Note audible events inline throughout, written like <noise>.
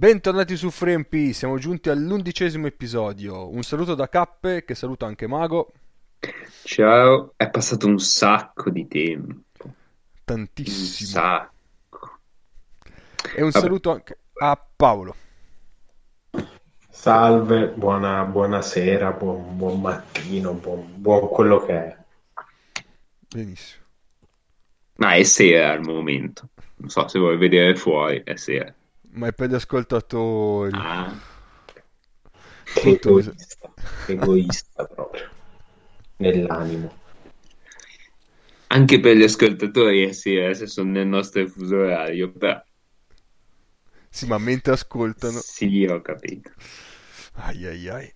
Bentornati su FreeMP, siamo giunti all'undicesimo episodio. Un saluto da Cappe, che saluta anche Mago. Ciao, è passato un sacco di tempo. Un Tantissimo. sacco. E un Vabbè. saluto anche a Paolo. Salve, buona, buonasera, buon, buon mattino, buon, buon quello che è. Benissimo. Ma è sera al momento. Non so se vuoi vedere fuori, è sera. Ma è per gli ascoltatori. Ah, egoista, egoista proprio, nell'animo. anche per gli ascoltatori è sera se sono nel nostro fuso orario, però Sì, ma mentre ascoltano... sì, ho capito. Ai ai ai.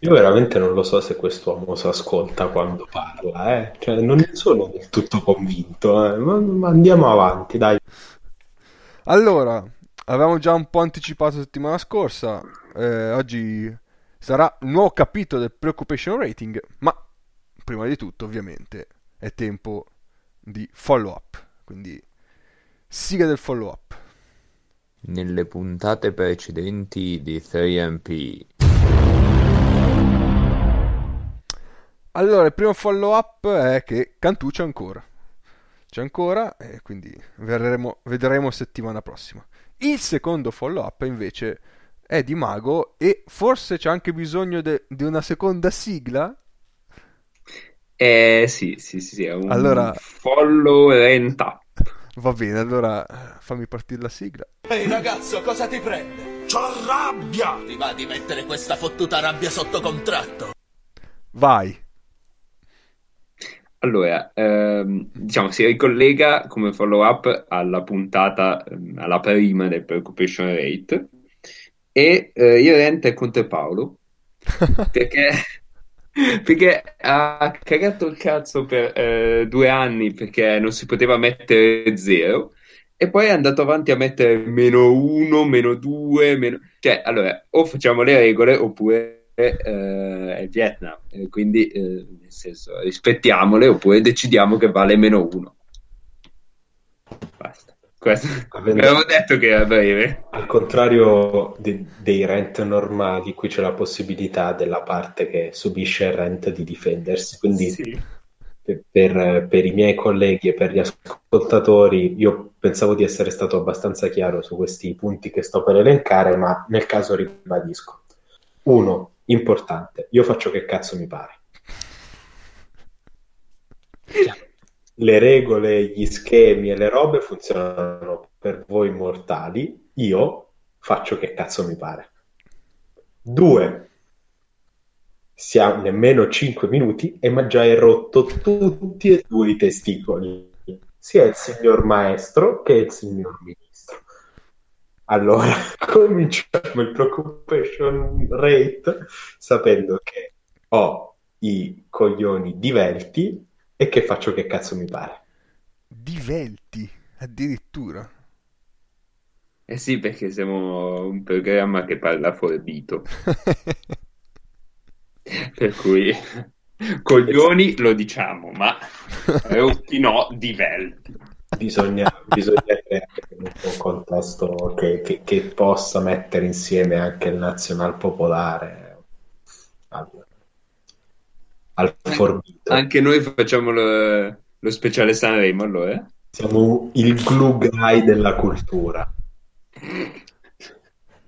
Io veramente non lo so se quest'uomo si ascolta quando parla, eh. Cioè, non ne sono del tutto convinto, eh. Ma, ma andiamo avanti, dai. Allora, avevamo già un po' anticipato settimana scorsa. eh, oggi sarà un nuovo capitolo del Preoccupation Rating. Ma prima di tutto, ovviamente, è tempo di follow up. Quindi, siga del follow up. Nelle puntate precedenti di 3MP. Allora, il primo follow up è che Cantù c'è ancora. C'è ancora, e quindi vedremo, vedremo settimana prossima. Il secondo follow up invece è di Mago e forse c'è anche bisogno de- di una seconda sigla. Eh sì, sì, sì, sì, è un Allora- follow rent up. Va bene, allora fammi partire la sigla. Ehi ragazzo, cosa ti prende? C'ho rabbia! Ti va di mettere questa fottuta rabbia sotto contratto? Vai. Allora, ehm, diciamo, si ricollega come follow-up alla puntata, ehm, alla prima del Preoccupation Rate e eh, io rente contro Paolo. <laughs> Perché, perché ha cagato il cazzo per eh, due anni perché non si poteva mettere zero e poi è andato avanti a mettere meno uno, meno due, meno... Cioè, allora, o facciamo le regole oppure eh, è Vietnam, quindi eh, nel senso rispettiamole oppure decidiamo che vale meno uno. Basta. Questo... Avendo- Avevo detto che era breve. Al contrario de- dei rent normali, qui c'è la possibilità della parte che subisce il rent di difendersi. Quindi Sì. per, per i miei colleghi e per gli ascoltatori, io pensavo di essere stato abbastanza chiaro su questi punti che sto per elencare, ma nel caso ribadisco. Uno, importante, io faccio che cazzo mi pare. Le regole, gli schemi e le robe funzionano per voi mortali, io faccio che cazzo mi pare. Due, siamo nemmeno 5 minuti e ma già hai rotto tutti e due i testicoli, sia il signor maestro che il signor ministro. Allora, <laughs> cominciamo il preoccupation rate sapendo che ho i coglioni divelti e che faccio che cazzo mi pare. Divelti, addirittura. Eh sì, perché siamo un programma che parla forbito, <laughs> per cui coglioni lo diciamo, ma <laughs> rotti no, divelti. Bisogna, bisogna creare un contesto che, che- che possa mettere insieme anche il nazional popolare al, al forbito. Anche noi facciamo lo, lo speciale Sanremo, allora? Siamo il glue guy della cultura.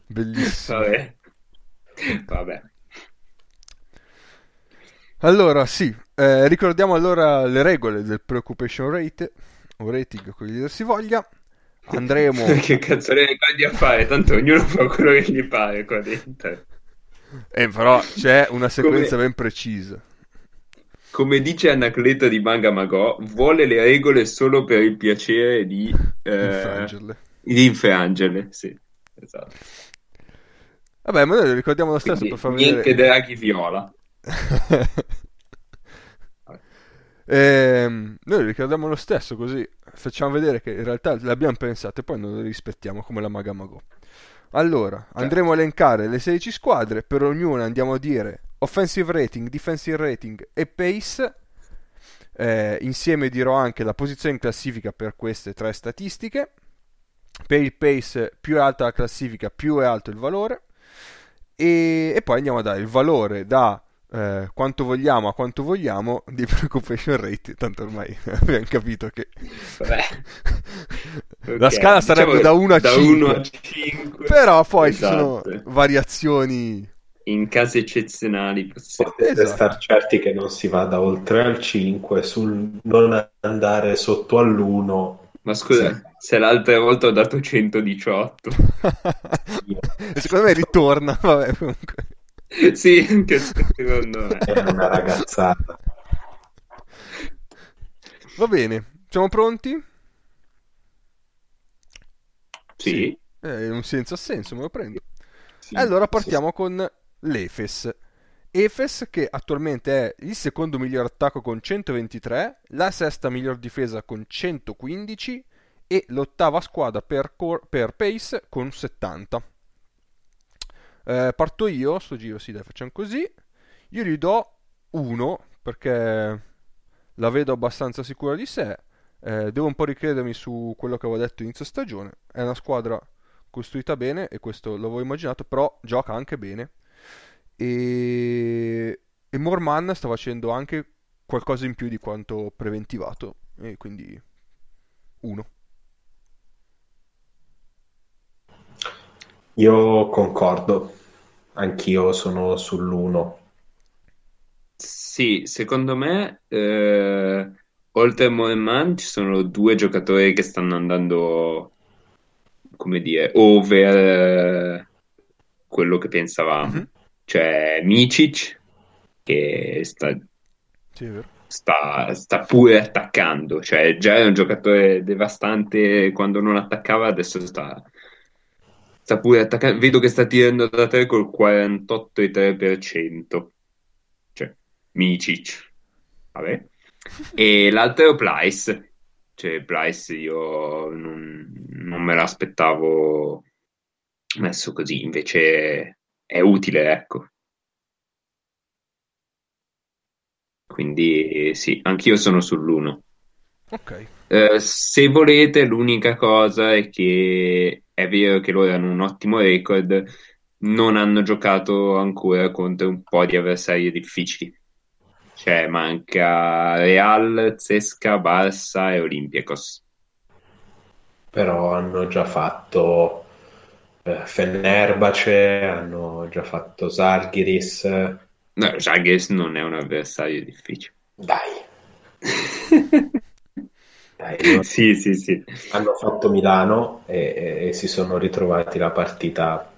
Bellissimo. Vabbè. Vabbè. Allora, sì, eh, ricordiamo allora le regole del Preoccupation Rate, o rating, come dir si voglia. Andremo... <laughs> Che cazzo ne ricordi a fare? Tanto ognuno fa quello che gli pare qua dentro. Eh, però c'è una sequenza ben precisa. Come dice Anacleto di Manga Magò, vuole le regole solo per il piacere di, eh, Infrangerle. di infrangerle. Sì, esatto. Vabbè, ma noi ricordiamo lo stesso Quindi, per far niente vedere... Draghi Viola. <laughs> Ehm, noi ricordiamo lo stesso così facciamo vedere che in realtà l'abbiamo pensato e poi non lo rispettiamo come la Magamago. Allora, andremo a elencare le 16 squadre, per ognuna andiamo a dire offensive rating, defensive rating e pace. Eh, insieme dirò anche la posizione in classifica per queste tre statistiche. per il pace più è alta la classifica più è alto il valore e, e poi andiamo a dare il valore da eh, quanto vogliamo a quanto vogliamo di preoccupation rate tanto ormai <laughs> abbiamo capito che Vabbè. <laughs> la scala sarebbe diciamo da 1 a da 5 1 a 5. però poi ci Esatto. sono variazioni In casi eccezionali possiamo... Potete Esatto. star certi che non si vada oltre al 5 sul non andare sotto all'1 Ma scusa, se l'altra volta ho dato 118. e <laughs> secondo me ritorna vabbè comunque <laughs> sì, anche secondo me. è una ragazzata. va bene siamo pronti? Sì. Eh, un senza senso me lo prendo Sì, Allora sì, partiamo con l'Efes. Efes che attualmente è il secondo miglior attacco con 123, la sesta miglior difesa con 115 e l'ottava squadra per, cor- per pace con 70. Eh, parto io, sto giro sì dai facciamo così. Io gli do 1 perché la vedo abbastanza sicura di sé. Eh, devo un po' ricredermi su quello che avevo detto inizio stagione. È una squadra costruita bene e questo l'avevo immaginato, però gioca anche bene. E, e Morman sta facendo anche qualcosa in più di quanto preventivato. E quindi 1. Io concordo, anch'io sono sull'1. Sì, secondo me, eh, oltre a Moreman, ci sono due giocatori che stanno andando, come dire, over eh, quello che pensavamo. Mhm. Cioè Micic, che sta, Sì, è sta, sta pure attaccando, cioè già era un giocatore devastante quando non attaccava, adesso sta, sta pure attaccando. Vedo che sta tirando da 3 col 48,3%. Cioè, Micic. Vabbè. <laughs> E l'altro è Price. Cioè, Price io non, non me l'aspettavo messo così, invece è utile, ecco. Quindi sì, anch'io sono sull'1. Ok. Eh, se volete, l'unica cosa è che è vero che loro hanno un ottimo record, non hanno giocato ancora contro un po' di avversari difficili. Cioè, manca Real, Zesca, Barça e Olympiacos. Però hanno già fatto eh, Fenerbahce, hanno già fatto Zalgiris. No, Žalgiris non è un avversario difficile. Dai, <laughs> dai? Sì, sì, sì. hanno fatto Milano e, e- e si sono ritrovati la partita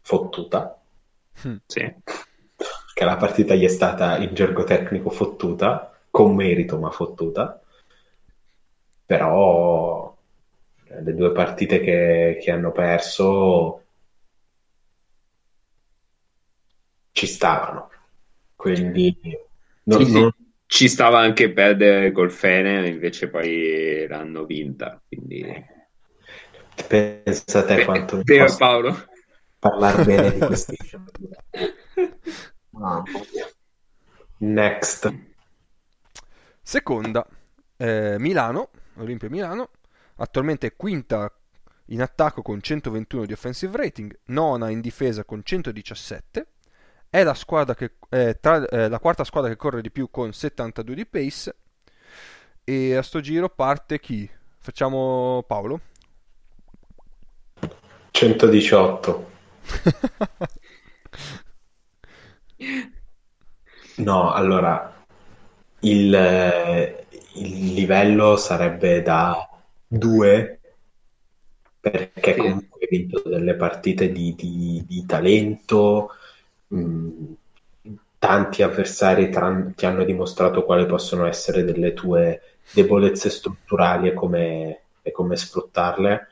fottuta, Sì. che la partita gli è stata in gergo tecnico fottuta, con merito ma fottuta, però eh, le due partite che, che hanno perso ci stavano, quindi non- Sì, sì. non- Ci stava anche perdere col Fener, invece poi l'hanno vinta. Quindi... pensa te quanto mi Vero possa Paolo? parlare bene di <laughs> questi Mamma mia. Next. Seconda, eh, Milano, Olimpia Milano, attualmente è quinta in attacco con 121 di offensive rating, nona in difesa con 117, è la, squadra che, è tra- eh, la quarta squadra che corre di più con 72 di pace e a sto giro parte chi? Facciamo Paolo? 118. <laughs> No, allora il, eh, il livello sarebbe da 2 perché comunque hai vinto delle partite di, di- di talento, mh, tanti avversari tran- ti hanno dimostrato quali possono essere delle tue debolezze strutturali e come, e come sfruttarle,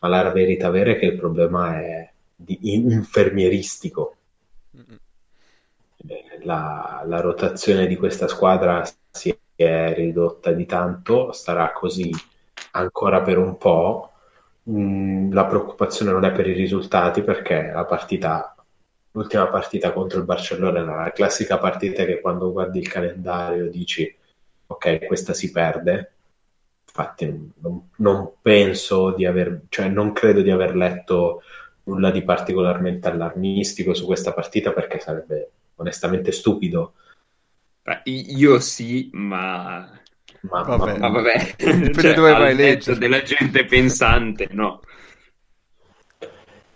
ma la verità vera è che il problema è infermieristico. Eh, La, la rotazione di questa squadra si è ridotta di tanto, starà così ancora per un po'. Mm, la preoccupazione non è per i risultati perché la partita, l'ultima partita contro il Barcellona era la classica partita che quando guardi il calendario dici ok, questa si perde, infatti non, non penso di aver, cioè non credo di aver letto nulla di particolarmente allarmistico su questa partita perché sarebbe onestamente stupido. Beh, Io sì, ma Ma, Vabbè. Ma vabbè, Dipende <laughs> cioè, dove vai leggere. della gente pensante, no.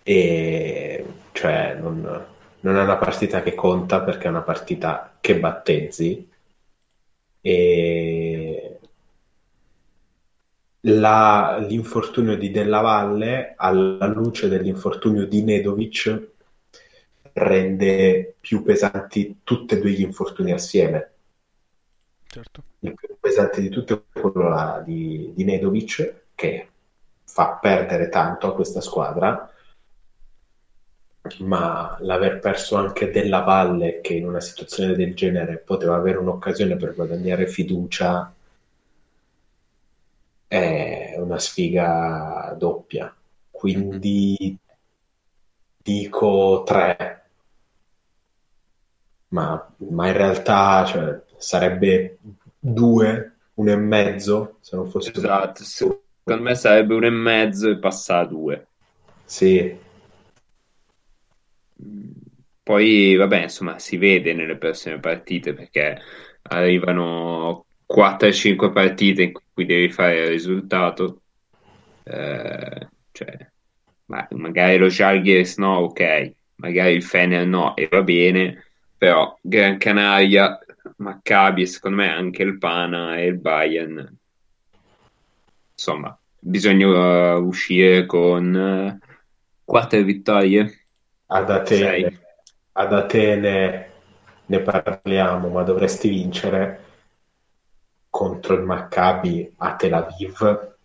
e cioè non, non è una partita che conta perché è una partita che battezzi. E la- l'infortunio di Della Valle alla luce dell'infortunio di Nedovic rende più pesanti tutti e due gli infortuni assieme. Certo. il più pesante di tutto è quello là di, di Nedovic che fa perdere tanto a questa squadra ma l'aver perso anche Della Valle che in una situazione del genere poteva avere un'occasione per guadagnare fiducia è una sfiga doppia. Quindi dico tre. Ma, ma in realtà cioè, sarebbe due, uno e mezzo se non fosse Esatto, secondo me sarebbe uno e mezzo e passa a due. sì, Poi, vabbè, insomma, si vede nelle prossime partite perché arrivano 4-5 partite in cui devi fare il risultato. Eh, cioè, ma- magari lo Žalgiris no, ok, magari il Fener no, e va bene, però Gran Canaria, Maccabi secondo me anche il Pana e il Bayern. Insomma, bisogna uh, uscire con uh, quattro vittorie. Ad Atene, Sei. ad Atene ne parliamo ma dovresti vincere contro il Maccabi a Tel Aviv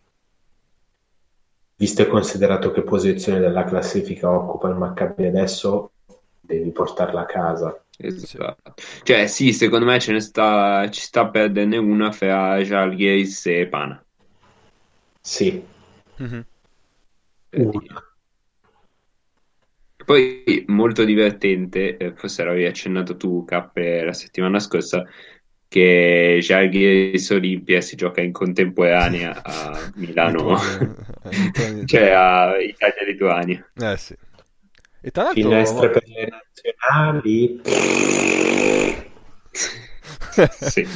visto e considerato che posizione della classifica occupa il Maccabi adesso devi portarla a casa Esatto. Cioè, sì, secondo me ce ne sta, ci sta a perderne una fra Žalgiris e Pana. sì, Mhm. per una. Poi molto divertente, eh, forse l'avevi accennato tu, Cappe, la settimana scorsa, che Žalgiris Olimpia si gioca in contemporanea a <laughs> Milano, <laughs> cioè a Italia-Lituania. Eh sì. E tra l'altro... finestre <laughs> per le nazionali Sì.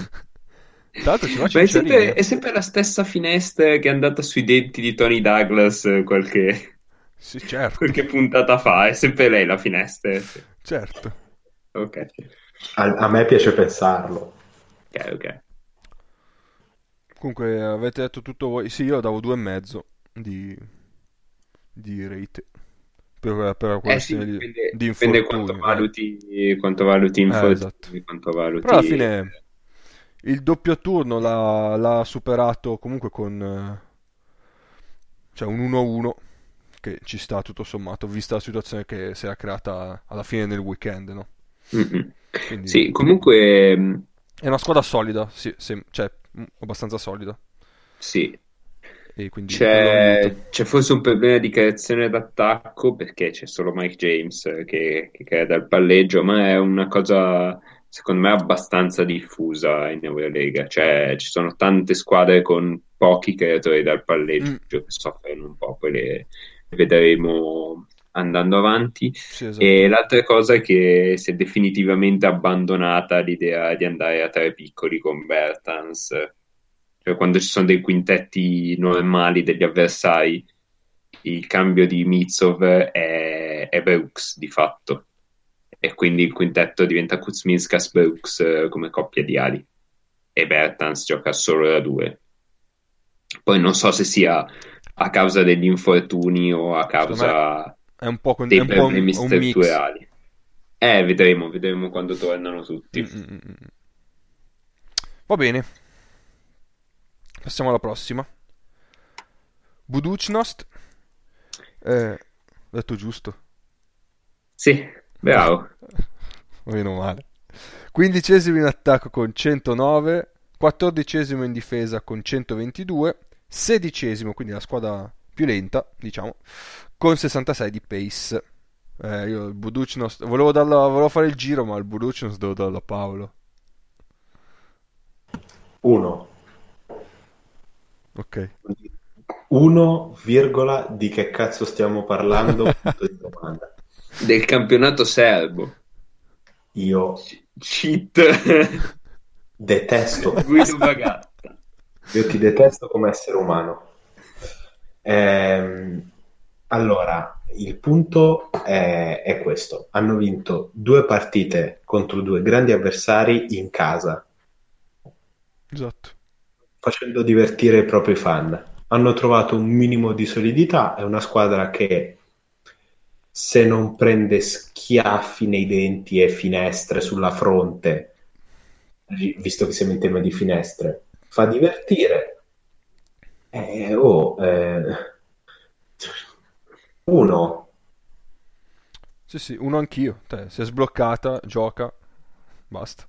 Tra l'altro ci faccio Ma è sempre, è sempre la stessa finestra che è andata sui denti di Tony Douglas eh, qualche, Sì, certo, qualche puntata fa, è sempre lei la finestra. certo. Ok, a, a me piace pensarlo ok, ok. Comunque avete detto tutto voi. Sì, io davo due e mezzo di, di rate. Per, per la Eh sì, questione di, dipende, di dipende infortuni. quanto eh. valuti, quanto valuti Eh, infortuni, esatto. quanto valuti... Però alla fine il doppio turno l'ha, l'ha superato comunque con eh, cioè un 1-1 che ci sta tutto sommato, vista la situazione che si era creata alla fine del weekend, no? Quindi Sì, comunque, mh, è una squadra solida, sì, sì, cioè mm, abbastanza solida. sì, E C'è, c'è forse un problema di creazione d'attacco perché c'è solo Mike James eh, che, che crea dal palleggio, ma è una cosa secondo me abbastanza diffusa in Eurolega. Cioè, ci sono tante squadre con pochi creatori dal palleggio Mm. che soffrono un po', poi le, le vedremo andando avanti. Sì, esatto. E l'altra cosa è che si è definitivamente abbandonata l'idea di andare a tre piccoli con Bertans. Cioè, quando ci sono dei quintetti normali degli avversari, il cambio di Mitsov è, è Brooks di fatto. E quindi il quintetto diventa Kuzminskas Brooks eh, come coppia di ali. E Bertans gioca solo da due. Poi non so se sia a causa degli infortuni o a causa È un po', con- dei un, po' un, problemi un strutturali. Eh, vedremo, vedremo quando tornano tutti. Mm, mm, mm. Va bene. Passiamo alla prossima. Buducnost. Eh, ho detto giusto. Sì, bravo. <laughs> Meno male. Quindicesimo in attacco con 109, quattordicesimo in difesa con 122, sedicesimo, quindi la squadra più lenta, diciamo, con 66 di pace. Eh, io il Buducnost, volevo, darla, volevo fare il giro, ma il Buducnost devo darlo a Paolo. uno Ok. 1, virgola, di che cazzo stiamo parlando? <laughs> Del campionato serbo. Io Cheat. detesto Guido Bagatta. Io ti detesto come essere umano. Ehm, allora, il punto è, è questo. Hanno vinto due partite contro due grandi avversari in casa, Esatto. facendo divertire i propri fan. Hanno trovato un minimo di solidità, è una squadra che se non prende schiaffi nei denti e finestre sulla fronte, visto che siamo in tema di finestre, fa divertire. Eh, oh, eh, uno, Sì, sì, uno anch'io. Te, si è sbloccata, gioca, basta.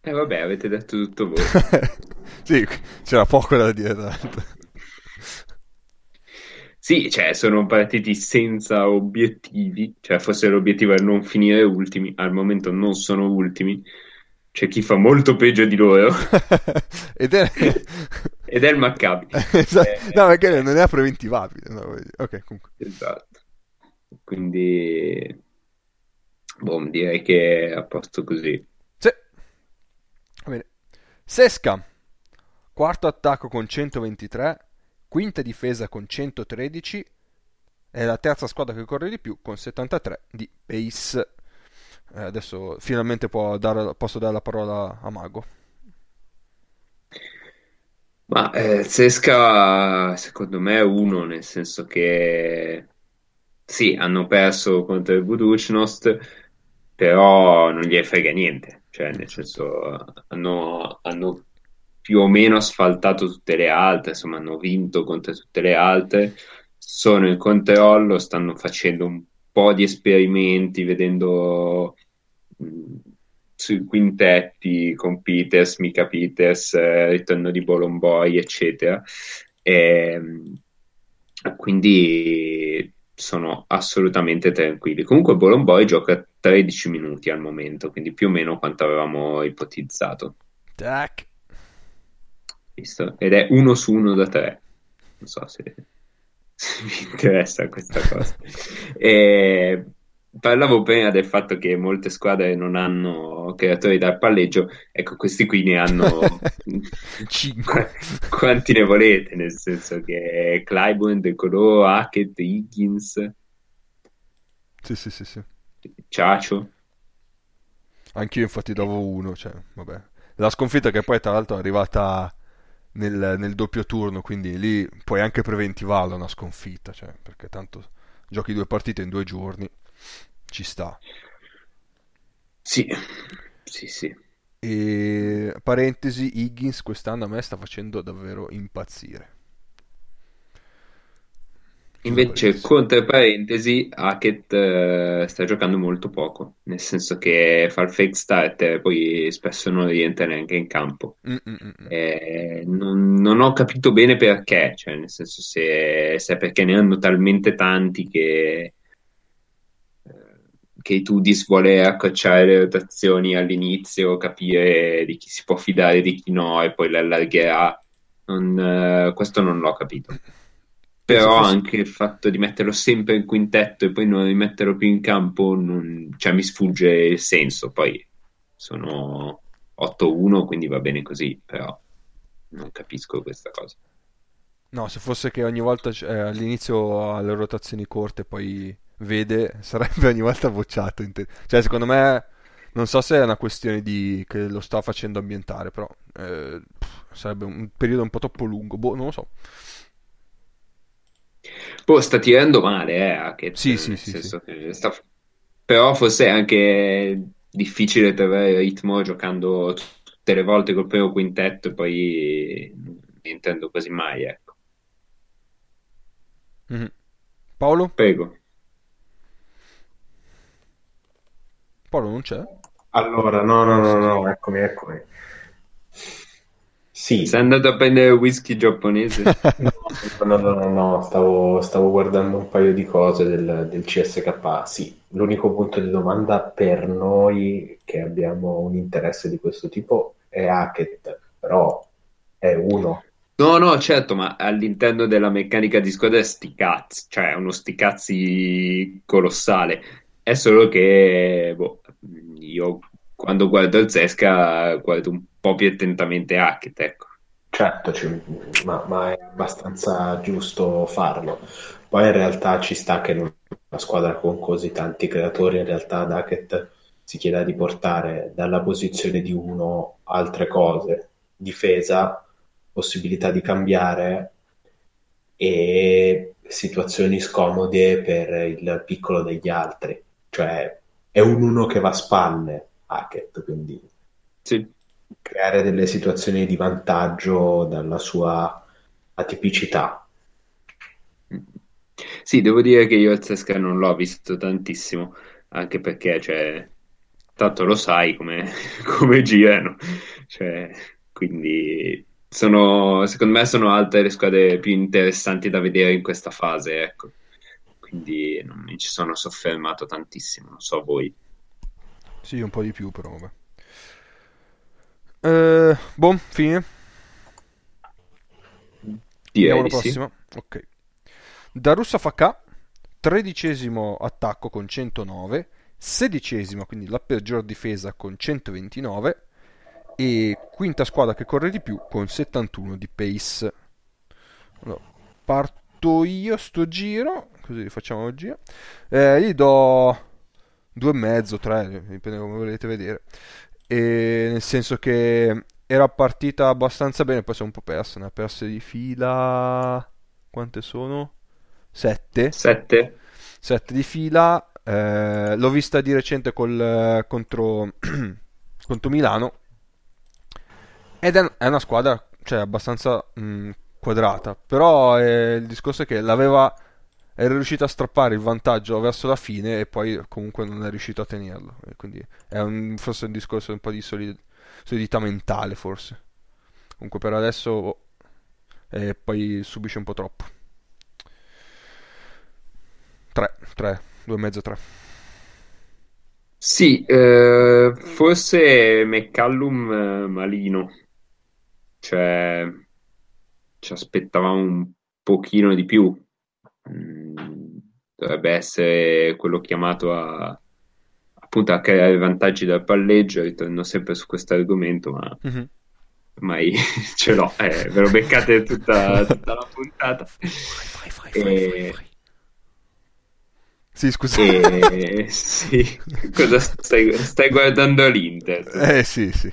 E vabbè, avete detto tutto voi. <laughs> sì, c'era poco da dire tanto. Sì, cioè, sono partiti senza obiettivi, cioè forse l'obiettivo è non finire ultimi, al momento non sono ultimi, c'è chi fa molto peggio di loro, <laughs> Ed è... <laughs> ed è il Maccabi. <laughs> Esatto. Eh, No, perché non era preventivabile. no, ok, comunque. Esatto. Quindi, boh, direi che è a posto così. Sì. Va bene. Sesca, quarto attacco con 123, quinta difesa con 113, è la terza squadra che corre di più con 73 di pace. Eh, adesso finalmente dare- posso dare la parola a Mago. Ma eh, Zesca, secondo me, è uno, nel senso che sì, hanno perso contro il Budućnost, però non gli frega niente, cioè nel senso hanno, hanno più o meno asfaltato tutte le altre, insomma hanno vinto contro tutte le altre, sono in controllo, stanno facendo un po' di esperimenti, vedendo mh, sui quintetti con Peters, Mica Peters, eh, ritorno di Bolomboy, eccetera. Ehm, quindi sono assolutamente tranquilli. Comunque Bolomboy gioca 13 minuti al momento, quindi più o meno quanto avevamo ipotizzato. Tac. Visto? Ed è uno su uno da tre. Non so se, se vi interessa questa cosa. E parlavo prima del fatto che molte squadre non hanno creatori dal palleggio, ecco, questi qui ne hanno <laughs> 5. <laughs> quanti ne volete, nel senso che Clyburn, De Colo, Hackett, Higgins, Sì, sì, sì, sì. Ciacio. Anch'io infatti davo uno, cioè, vabbè. La sconfitta che poi tra l'altro è arrivata nel, nel doppio turno, quindi lì puoi anche preventivarla una sconfitta, cioè, perché tanto giochi due partite in due giorni, ci sta. Sì, sì, sì. E parentesi, Higgins quest'anno a me sta facendo davvero impazzire. Invece, contra parentesi, Hackett eh, sta giocando molto poco, nel senso che fa il fake start e poi spesso non rientra neanche in campo. Mm, mm, mm. Eh, non, non ho capito bene perché, cioè nel senso se, se è perché ne hanno talmente tanti che, eh, che Tudis vuole accorciare le rotazioni all'inizio, capire di chi si può fidare e di chi no e poi le allargherà. Non, eh, questo non l'ho capito. Però fosse- anche il fatto di metterlo sempre in quintetto e poi non rimetterlo più in campo, non- cioè, mi sfugge il senso. Poi sono 8-1, quindi va bene così, però non capisco questa cosa. No, se fosse che ogni volta eh, all'inizio ha le rotazioni corte, poi vede, <laughs> sarebbe ogni volta bocciato. in te- Cioè, secondo me, non so se è una questione di che lo sta facendo ambientare, però eh, pff, sarebbe un periodo un po' troppo lungo. Boh, non lo so. Boh, sta tirando male, eh, Hackett, Sì, nel sì, sì, che sta- Però forse è anche difficile trovare il ritmo giocando tutte le volte col primo quintetto e poi non intendo quasi mai, ecco. Mhm. Paolo? Prego. Paolo non c'è? allora, no, no, no, no, eccomi, eccomi. Sì, Sei andato a prendere whisky giapponese? <laughs> No, no, no, no, stavo, stavo guardando un paio di cose del, del CSK. Sì, l'unico punto di domanda per noi che abbiamo un interesse di questo tipo è Hackett, però è uno. No, no, certo, ma all'interno della meccanica di squadra è sti cazzi, cioè uno sti cazzi colossale. È solo che boh, io quando guardo il Zesca guardo un po' più attentamente Hackett, ecco. Certo, ci- ma, ma è abbastanza giusto farlo. Poi in realtà ci sta che una squadra con così tanti creatori, in realtà ad Hackett si chieda di portare dalla posizione di uno altre cose, difesa, possibilità di cambiare e situazioni scomode per il piccolo degli altri. Cioè è un uno che va a spalle, Hackett, quindi Sì. Creare delle situazioni di vantaggio dalla sua atipicità. Sì, devo dire che io il Zesca non l'ho visto tantissimo, anche perché, cioè, tanto lo sai come, <laughs> come girano, cioè, quindi sono, secondo me sono altre le squadre più interessanti da vedere in questa fase, ecco. Quindi non mi ci sono soffermato tantissimo, non so voi. Sì, un po' di più, però vabbè. Eh, boh, fine. Direi Andiamo alla di sì. prossima. Ok. Darussa Fakà, tredicesimo attacco con 109, sedicesimo, quindi la peggior difesa con 129 e quinta squadra che corre di più con 71 di pace. Allora, parto io sto giro, così facciamo il giro. Eh, gli do due e mezzo, tre, dipende come volete vedere. E nel senso che era partita abbastanza bene, poi si è un po' persa, ne ha perse di fila. Quante sono? Sette. Sette? 7 di fila. eh, l'ho vista di recente col, contro, <clears throat> contro Milano. Ed è, è una squadra cioè, abbastanza mh, quadrata. Però eh, il discorso è che l'aveva. Era riuscito a strappare il vantaggio verso la fine e poi comunque non è riuscito a tenerlo. E quindi è un, forse un discorso un po' di solid- solidità mentale, forse. Comunque per adesso. oh, e poi subisce un po' troppo. 3, 3, 2 e mezzo, 3. Sì, eh, forse McCallum eh, malino, cioè ci aspettavamo un pochino di più. Mm, dovrebbe essere quello chiamato a appunto a creare vantaggi dal palleggio. Ritorno sempre su questo argomento, ma Mhm. ormai <laughs> ce l'ho, eh, ve lo beccate tutta, tutta la puntata. Vai, vai, vai, E- vai, vai. Sì, scusa. E sì, cosa stai, stai guardando l'Inter? Eh sì, sì.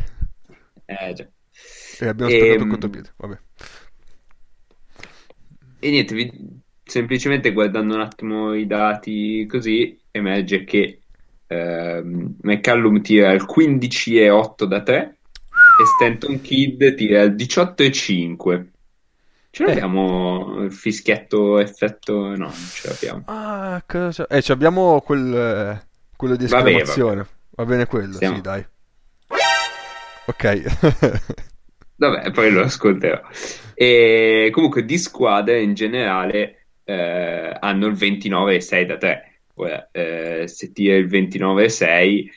Eh, già. E abbiamo spiegato il Ehm, contropiede. Vabbè. E niente, vi- semplicemente guardando un attimo i dati così, emerge che ehm, McCallum tira il 15,8 da 3 e Stanton Kidd tira il 18,5. Ce Eh. l'abbiamo il fischietto effetto? No, non ce l'abbiamo. Ah, cosa... Eh, ci abbiamo quel, eh, quello di esclamazione. Va bene quello, Stiamo- sì, dai. Ok. <laughs> Vabbè, poi lo ascolterò. E comunque di squadre in generale eh, hanno il 29,6 da 3. Ora, eh, se tira il 29,6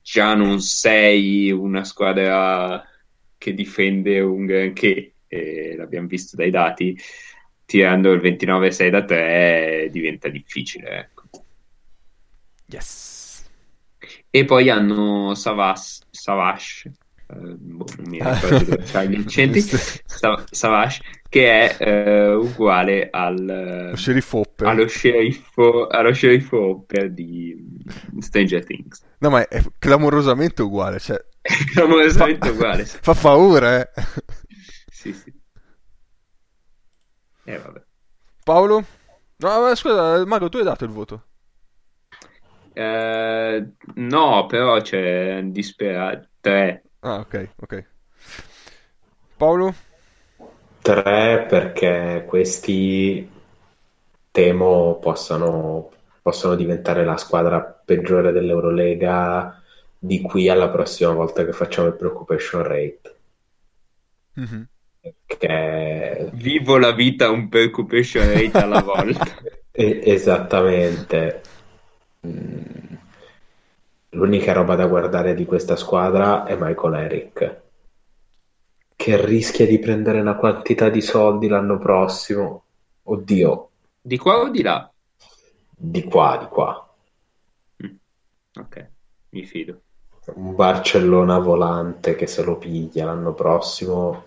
già non sei una squadra che difende un granché, e l'abbiamo visto dai dati, tirando il 29,6 da 3 diventa difficile. Ecco. yes. E poi hanno Savas, Savash, eh, boh, non mi ricordo dove c'ha gli <laughs> accenti, Sa- Savage, che è eh, uguale al, sceriffo Hopper. allo sceriffo, allo sceriffo Hopper di Stranger Things. No, ma è clamorosamente uguale. Cioè, <laughs> Clamorosamente <laughs> fa... uguale. fa paura, eh. Sì, sì. E vabbè. Paolo? No, ma scusa, Mago, tu hai dato il voto. Eh, no, però c'è disperato. 3. Ah, ok, ok. Paolo? 3 perché questi temo possano, possano diventare la squadra peggiore dell'Eurolega di qui alla prossima volta che facciamo il preoccupation rate. Mhm. Che Vivo la vita un preoccupation rate alla volta. <laughs> E- esattamente. Mm. L'unica roba da guardare di questa squadra è Michael Eric, che rischia di prendere una quantità di soldi l'anno prossimo. Oddio, Di qua o di là? di qua, di qua. Ok, mi fido. Un Barcellona volante che se lo piglia l'anno prossimo.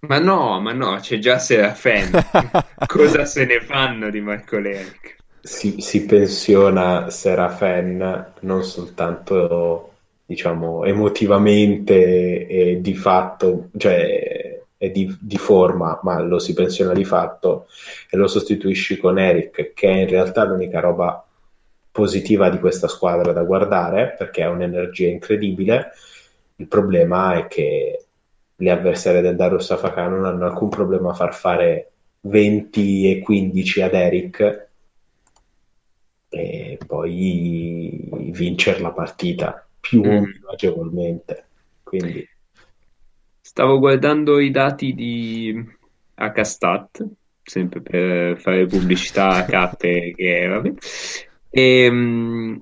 Ma no, ma no, c'è già Serafen. <laughs> Cosa se ne fanno di Michael Eric? Si, si pensiona Serafen non soltanto, diciamo, emotivamente e di fatto, cioè è di, di forma, ma lo si pensiona di fatto e lo sostituisci con Eric, che è in realtà l'unica roba positiva di questa squadra da guardare perché ha un'energia incredibile. Il problema è che gli avversari del Darussa Safaka non hanno alcun problema a far fare 20 e 15 ad Eric e poi vincere la partita più Mm. agevolmente. Quindi Stavo guardando i dati di HStat, sempre per fare pubblicità a cappe che vabbè. E, mm,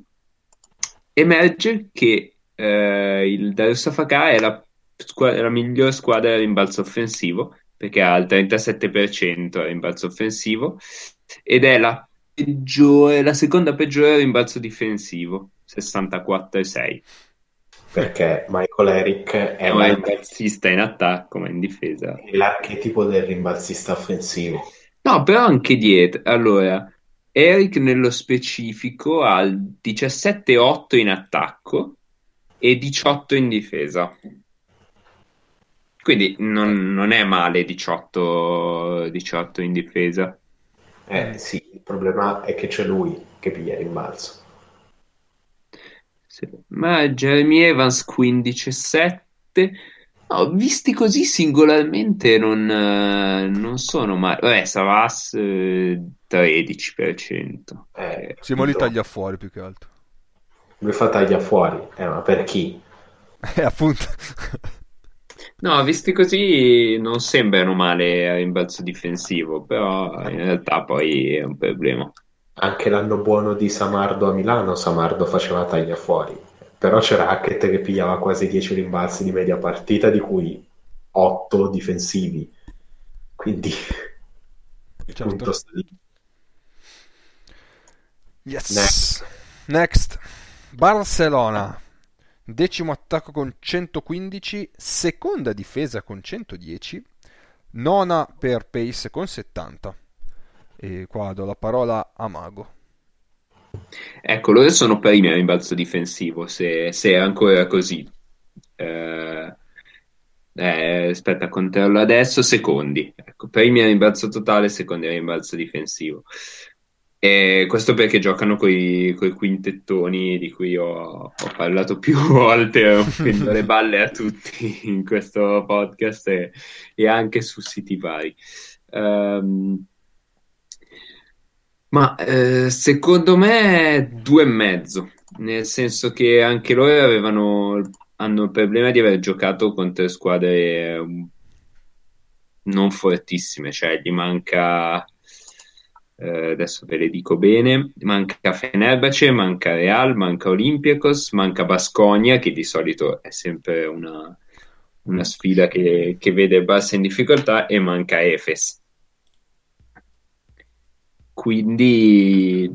emerge che eh, il Darussafaka è la, squa- è la miglior squadra a rimbalzo offensivo perché ha il 37% a rimbalzo offensivo ed è la peggiore, la seconda peggiore a rimbalzo difensivo, 64,6. perché Michael Eric è, È un rimbalzista in attacco ma in difesa. è l'archetipo del rimbalzista offensivo. No, però anche dietro. Allora, Eric nello specifico ha il 17-8 in attacco e 18 in difesa. Quindi non, non è male 18, 18 in difesa. Eh sì, il problema è che c'è lui che piglia il rimbalzo. Sì. Ma Jeremy Evans 15-7. No, visti così singolarmente non, eh, non sono male. Vabbè, Savas eh, 13%. Eh, Sì, ma li taglia fuori più che altro. Lui fa taglia fuori, eh, ma per chi? <laughs> Eh, appunto. No, visti così non sembrano male a rimbalzo difensivo, però in realtà poi è un problema. Anche l'anno buono di Samardo a Milano, Samardo faceva taglia fuori, però c'era Hackett che pigliava quasi 10 rimbalzi di media partita, di cui 8 difensivi. Quindi Certo. punto sta lì. Yes. Next. Next. Barcellona. Decimo attacco con 115, seconda difesa con 110, nona per pace con 70. E qua do la parola a Mago. Ecco, loro sono primi a rimbalzo difensivo, se, se è ancora così. Eh, eh, aspetta, controllo adesso, secondi. Ecco, primi a rimbalzo totale, secondi a rimbalzo difensivo. E questo perché giocano con i quintettoni di cui ho, ho parlato più <laughs> volte, rompendo le balle a tutti in questo podcast e, e anche su siti vari. Ehm, ma eh, secondo me due e mezzo, nel senso che anche loro avevano, hanno il problema di aver giocato contro squadre eh, non fortissime, cioè gli manca, eh, adesso ve le dico bene, manca Fenerbahce, manca Real, manca Olympiacos, manca Basconia, che di solito è sempre una, una sfida che, che vede Barça in difficoltà, e manca Efes. Quindi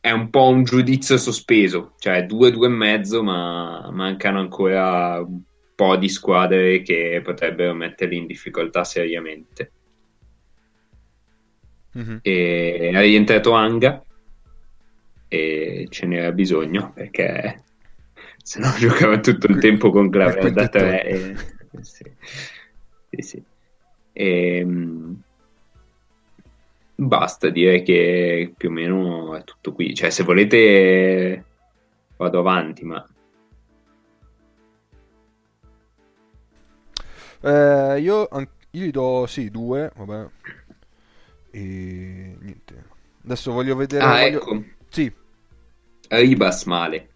è un po' un giudizio sospeso, cioè due, due e mezzo, ma mancano ancora un po' di squadre che potrebbero metterli in difficoltà seriamente. Mhm. E è rientrato Anga e ce n'era bisogno perché se no <laughs> giocava tutto il tempo con quel clave da quintettone. 3 e... sì. Sì, sì. Ehm, basta dire che più o meno è tutto qui cioè se volete vado avanti ma Eh, io, io gli do sì, due, vabbè. E niente. Adesso voglio vedere. ah voglio- ecco Sì, Ribas male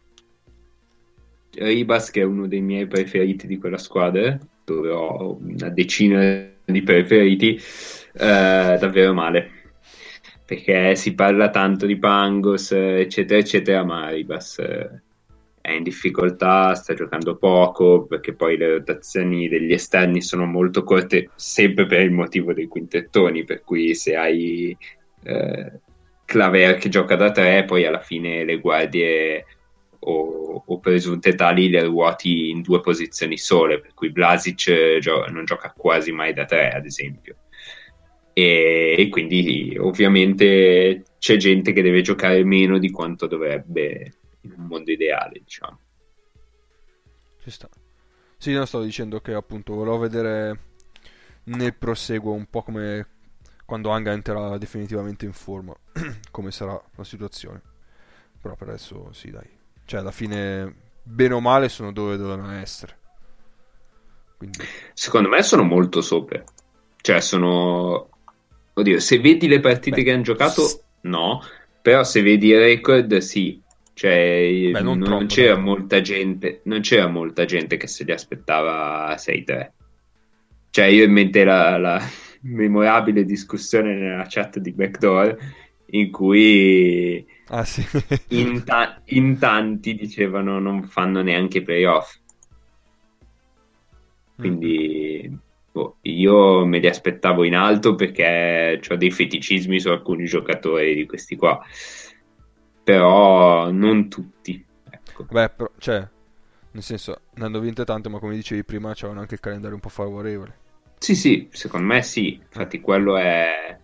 Ribas che è uno dei miei preferiti di quella squadra dove ho una decina di preferiti eh, davvero male perché si parla tanto di Pangos, eccetera, eccetera, ma Ribas eh, è in difficoltà, sta giocando poco, perché poi le rotazioni degli esterni sono molto corte, sempre per il motivo dei quintettoni, per cui se hai eh, Claver che gioca da tre, poi alla fine le guardie o, o presunte tali le ruoti in due posizioni sole, per cui Blasic gio- non gioca quasi mai da tre, ad esempio. E, e, quindi ovviamente c'è gente che deve giocare meno di quanto dovrebbe in un mondo ideale, diciamo. Ci sta. Sì, non stavo dicendo che appunto volevo vedere nel proseguo un po' come quando Anga entrerà definitivamente in forma, <clears throat> come sarà la situazione. Però per adesso sì, dai. Cioè, alla fine, bene o male, sono dove dovevano essere. Quindi... Secondo me sono molto sopra. Cioè, sono... Oddio, se vedi le partite Beh, che hanno giocato, no. Però se vedi i record, sì. Cioè, Beh, non, non troppo, c'era gente, non c'era molta gente che se li aspettava 6-3. Cioè, io in mente la, la <laughs> memorabile discussione nella chat di Backdoor in cui ah, sì. <laughs> in, ta- in, tanti dicevano non fanno neanche playoff. Quindi mm. boh, io me li aspettavo in alto perché ho dei feticismi su alcuni giocatori di questi qua però non tutti. Ecco. Beh, però, cioè, nel senso, ne hanno vinte tante, ma come dicevi prima, c'erano anche il calendario un po' favorevole. Sì, sì, secondo me sì, infatti quello è,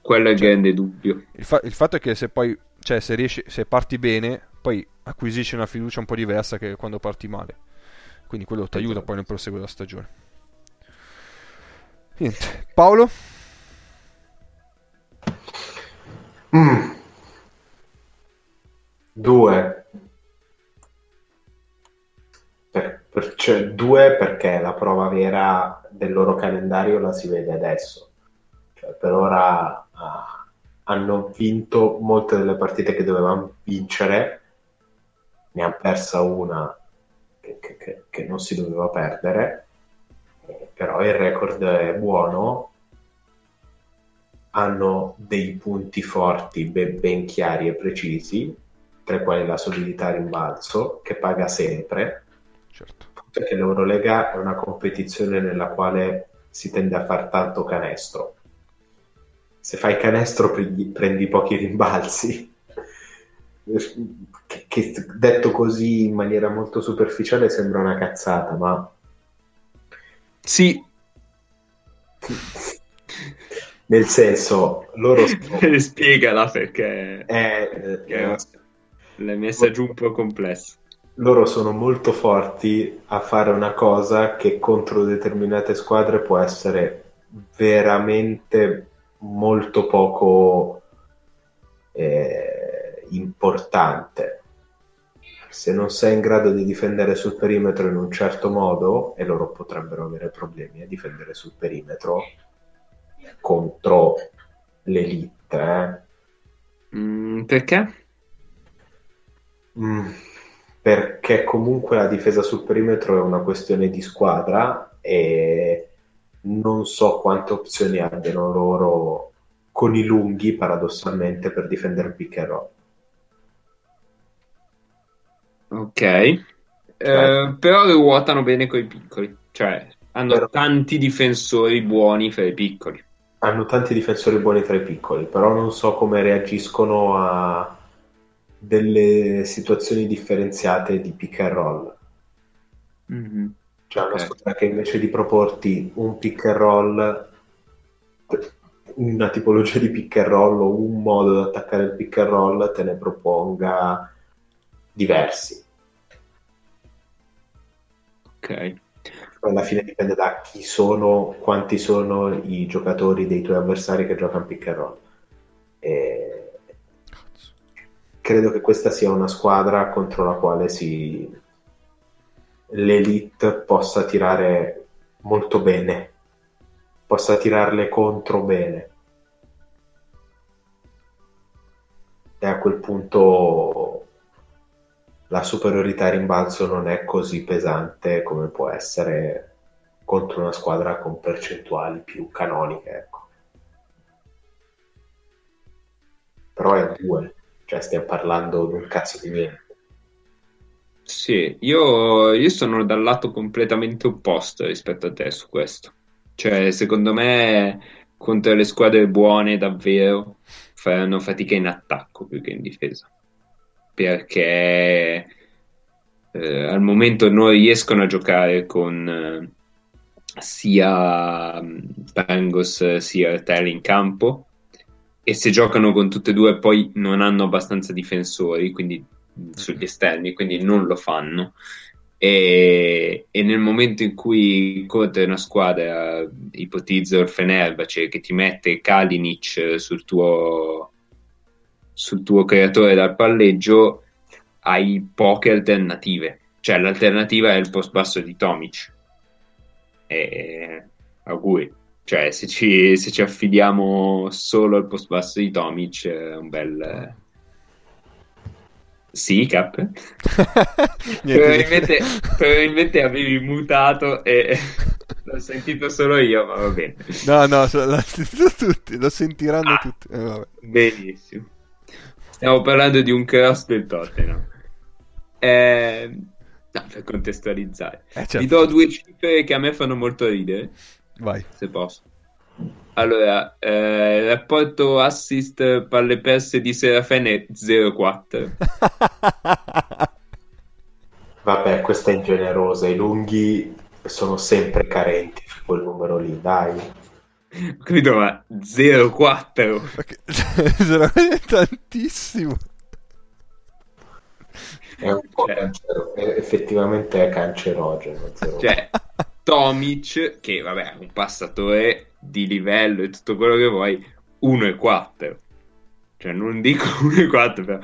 quello è il cioè, grande dubbio. Il, fa- il, fatto è che se poi, cioè, se, riesci, se parti bene, poi acquisisci una fiducia un po' diversa che quando parti male. Quindi quello ti aiuta esatto. poi nel proseguo della stagione. Niente. Paolo? Mm. Due. Per, per, cioè, due perché la prova vera del loro calendario la si vede adesso. Cioè, per ora ah, hanno vinto molte delle partite che dovevano vincere, ne hanno persa una che, che, che non si doveva perdere, eh, però il record è buono hanno dei punti forti ben, ben, chiari e precisi tra i quali la solidità rimbalzo, che paga sempre, certo. perché l'Eurolega è una competizione nella quale si tende a far tanto canestro. Se fai canestro prendi, prendi pochi rimbalzi, che, che, detto così in maniera molto superficiale sembra una cazzata, ma... Sì. Nel senso, loro... <laughs> Spiegala perché... È, perché... L'hai messa giù un po' complessa. Loro sono molto forti a fare una cosa che contro determinate squadre può essere veramente molto poco eh, importante. Se non sei in grado di difendere sul perimetro in un certo modo, e loro potrebbero avere problemi a difendere sul perimetro contro l'elite, eh? mm, perché? Mm, perché comunque la difesa sul perimetro è una questione di squadra e non so quante opzioni abbiano loro con i lunghi paradossalmente per difendere il pick and roll. Ok, eh, però ruotano bene con i piccoli, cioè hanno però... tanti difensori buoni fra i piccoli. Hanno tanti difensori buoni tra i piccoli, però non so come reagiscono a delle situazioni differenziate di pick and roll. Mm-hmm. Cioè una okay. squadra che invece di proporti un pick and roll, una tipologia di pick and roll o un modo di attaccare il pick and roll, te ne proponga diversi. Ok. Alla fine dipende da chi sono, quanti sono i giocatori dei tuoi avversari che giocano pick and roll. E credo che questa sia una squadra contro la quale si... l'elite possa tirare molto bene, possa tirarle contro bene. E a quel punto la superiorità rimbalzo non è così pesante come può essere contro una squadra con percentuali più canoniche. Ecco. però è a due, cioè stiamo parlando di un cazzo di niente. Sì, io, io sono dal lato completamente opposto rispetto a te su questo. Cioè, secondo me, contro le squadre buone, davvero, faranno fatica in attacco più che in difesa. Perché eh, al momento non riescono a giocare con eh, sia mm, Pangos sia Tell in campo e se giocano con tutte e due poi non hanno abbastanza difensori, quindi sugli esterni, quindi non lo fanno. E, e nel momento in cui incontri una squadra, ipotizzo il Fenerbahce, che ti mette Kalinic sul tuo, sul tuo creatore dal palleggio, hai poche alternative. Cioè l'alternativa è il post basso di Tomic. E auguri. Cioè se ci, se ci affidiamo solo al post basso di Tomic è un bel sì, Cap. <laughs> probabilmente, probabilmente avevi mutato e <laughs> l'ho sentito solo io, ma va bene. No, no, l'ho sentito tutti, lo sentiranno ah, tutti. Eh, benissimo. Stiamo parlando di un cross del Tottenham. Eh, no, per contestualizzare. Eh, certo. Vi do due cifre che a me fanno molto ridere. Vai. Se posso. Allora, eh, il rapporto assist palle perse di Serafene 0,4. <laughs> Vabbè, questa è ingenerosa. I lunghi sono sempre carenti su quel numero lì, dai. Credo, ma 0,4. Okay. <laughs> tantissimo. È un po' cioè... cancero... effettivamente è cancerogeno. Cioè, <laughs> Tomic, che vabbè è un passatore di livello e tutto quello che vuoi, 1,4. Cioè, non dico <laughs> 1,4 però.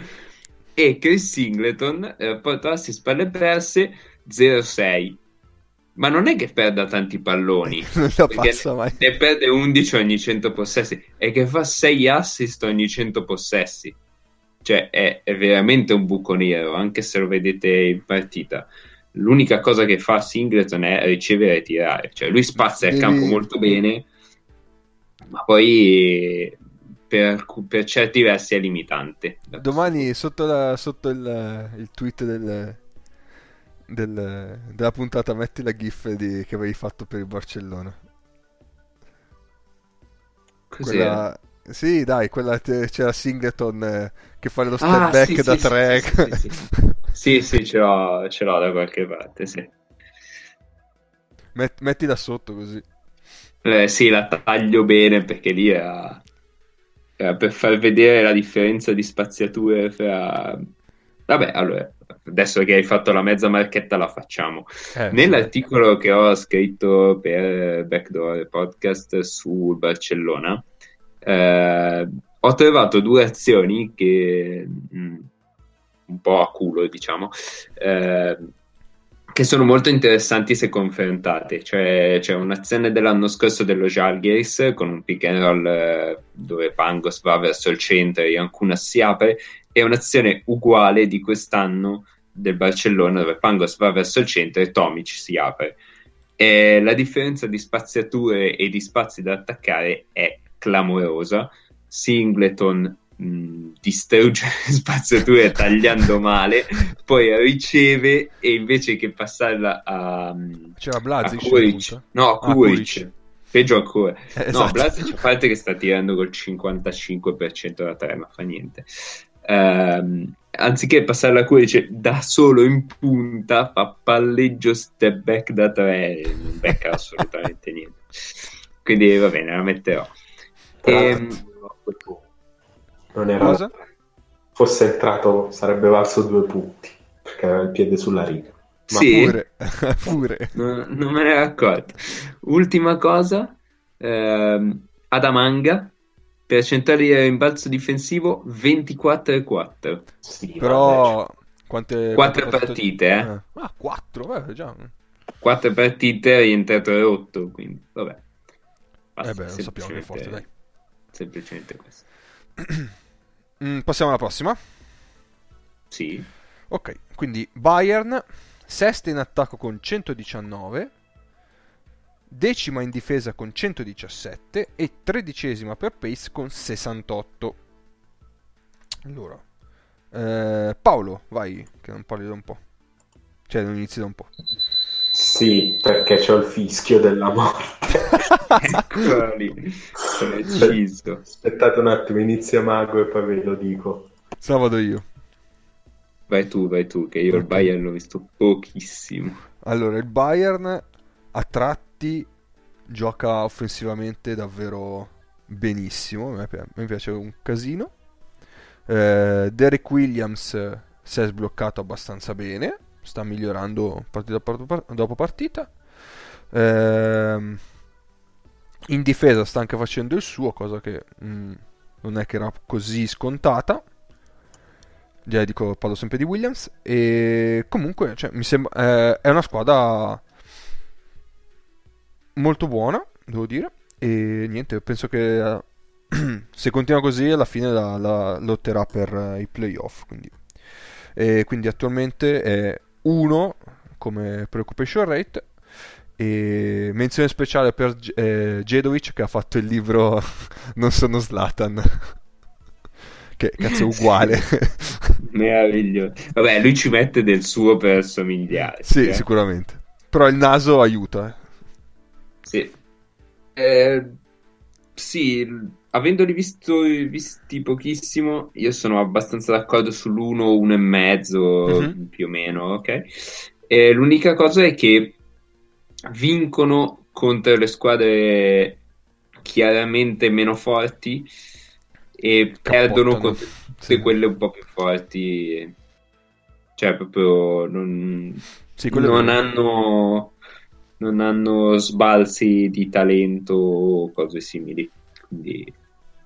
E Chris Singleton, rapporto assist palle perse, 0,6. Ma non è che perda tanti palloni, <laughs> non lo passa mai. ne perde 11 ogni 100 possessi, è che fa 6 assist ogni 100 possessi. Cioè, è, è veramente un buco nero, anche se lo vedete in partita l'unica cosa che fa Singleton è ricevere e tirare, cioè lui spazza il campo molto bene, ma poi per, per, certi versi è limitante. Domani sotto, la, sotto il, il, tweet del, del, della puntata metti la gif di, che avevi fatto per il Barcellona. Così quella... Sì, dai, quella c'era Singleton eh, che fa lo step ah, back sì, da sì, 3. Sì, <laughs> sì, sì, ce, l'ho, ce l'ho da qualche parte, sì. Met, mettila sotto così. Eh, sì, la taglio bene perché lì era, era per far vedere la differenza di spaziature fra... Vabbè, allora, adesso che hai fatto la mezza marchetta la facciamo. Eh, Nell'articolo che ho scritto per Backdoor Podcast sul Barcellona, eh, ho trovato due azioni che... Mh, un po' a culo, diciamo, eh, che sono molto interessanti se confrontate. Cioè, c'è un'azione dell'anno scorso dello Jalgiris con un pick and roll eh, dove Pangos va verso il centro e Ancuna si apre, e un'azione uguale di quest'anno del Barcellona dove Pangos va verso il centro e Tomic si apre. E la differenza di spaziature e di spazi da attaccare è clamorosa. Singleton mh, distrugge <laughs> le spaziature tagliando male, poi riceve e invece che passarla a, C'era Blazic, a Kuric, no, a Kuric. Ah, peggio ancora. <laughs> Eh, esatto. No, Blazic a parte che sta tirando col 55% da 3, ma fa niente. Um, anziché passarla a Kuric da solo in punta, fa palleggio step back da 3 non becca assolutamente <laughs> niente. Quindi va bene, la metterò. E, ehm, non era Cosa? fosse entrato sarebbe valso due punti perché aveva il piede sulla riga ma sì, pure, <laughs> pure. Non, non, me ne ero accorto ultima cosa ehm, Adamanga percentuale di rimbalzo difensivo 24 e 4 sì, però quante, 4 quante partite eh? eh? ah 4 beh già 4 partite è rientrato rotto quindi vabbè Basta, eh beh lo sappiamo che è forte dai semplicemente questo <clears throat> Mm, passiamo alla prossima. Sì. Ok, quindi Bayern, sesta in attacco con 119, decima in difesa con 117 e tredicesima per pace con 68. Allora, eh, Paolo, vai, che non parli da un po'. Cioè, non inizi da un po'. Sì, perché c'ho il fischio della morte. <laughs> Eccolo <laughs> lì, preciso. Aspettate un attimo, inizia Mago e poi ve lo dico. Se la vado io. Vai tu, vai tu, che io il. Bayern l'ho visto pochissimo. Allora, il Bayern a tratti gioca offensivamente davvero benissimo. Me piace un casino. Eh, Derek Williams eh, si è sbloccato abbastanza bene. Sta migliorando partita dopo par- dopo partita. Ehm, in difesa sta anche facendo il suo, cosa che mm, non è che era così scontata. Già dico, parlo sempre di Williams. E comunque, cioè, mi sembra, eh, è una squadra molto buona, devo dire. E niente, penso che eh, <clears throat> se continua così, alla fine la, la lotterà per eh, i playoff. Quindi. E quindi attualmente è 1 come preoccupation rate. E menzione speciale per eh, Jedovic che ha fatto il libro <laughs> Non sono Slatan. <laughs> che cazzo è uguale. <laughs> Meraviglioso. Vabbè, lui ci mette del suo per somigliare. sì, eh. sicuramente. Però il naso aiuta. eh. Sì. Eh, sì, avendoli visto- visti pochissimo, io sono abbastanza d'accordo sull'1, 1 e mezzo, Mhm. più o meno, ok? Eh, l'unica cosa è che vincono contro le squadre chiaramente meno forti e perdono Cappottano. contro tutte Sì. quelle un po' più forti. Cioè, proprio non, Sì, non vero. hanno, non hanno sbalzi di talento o cose simili. Quindi,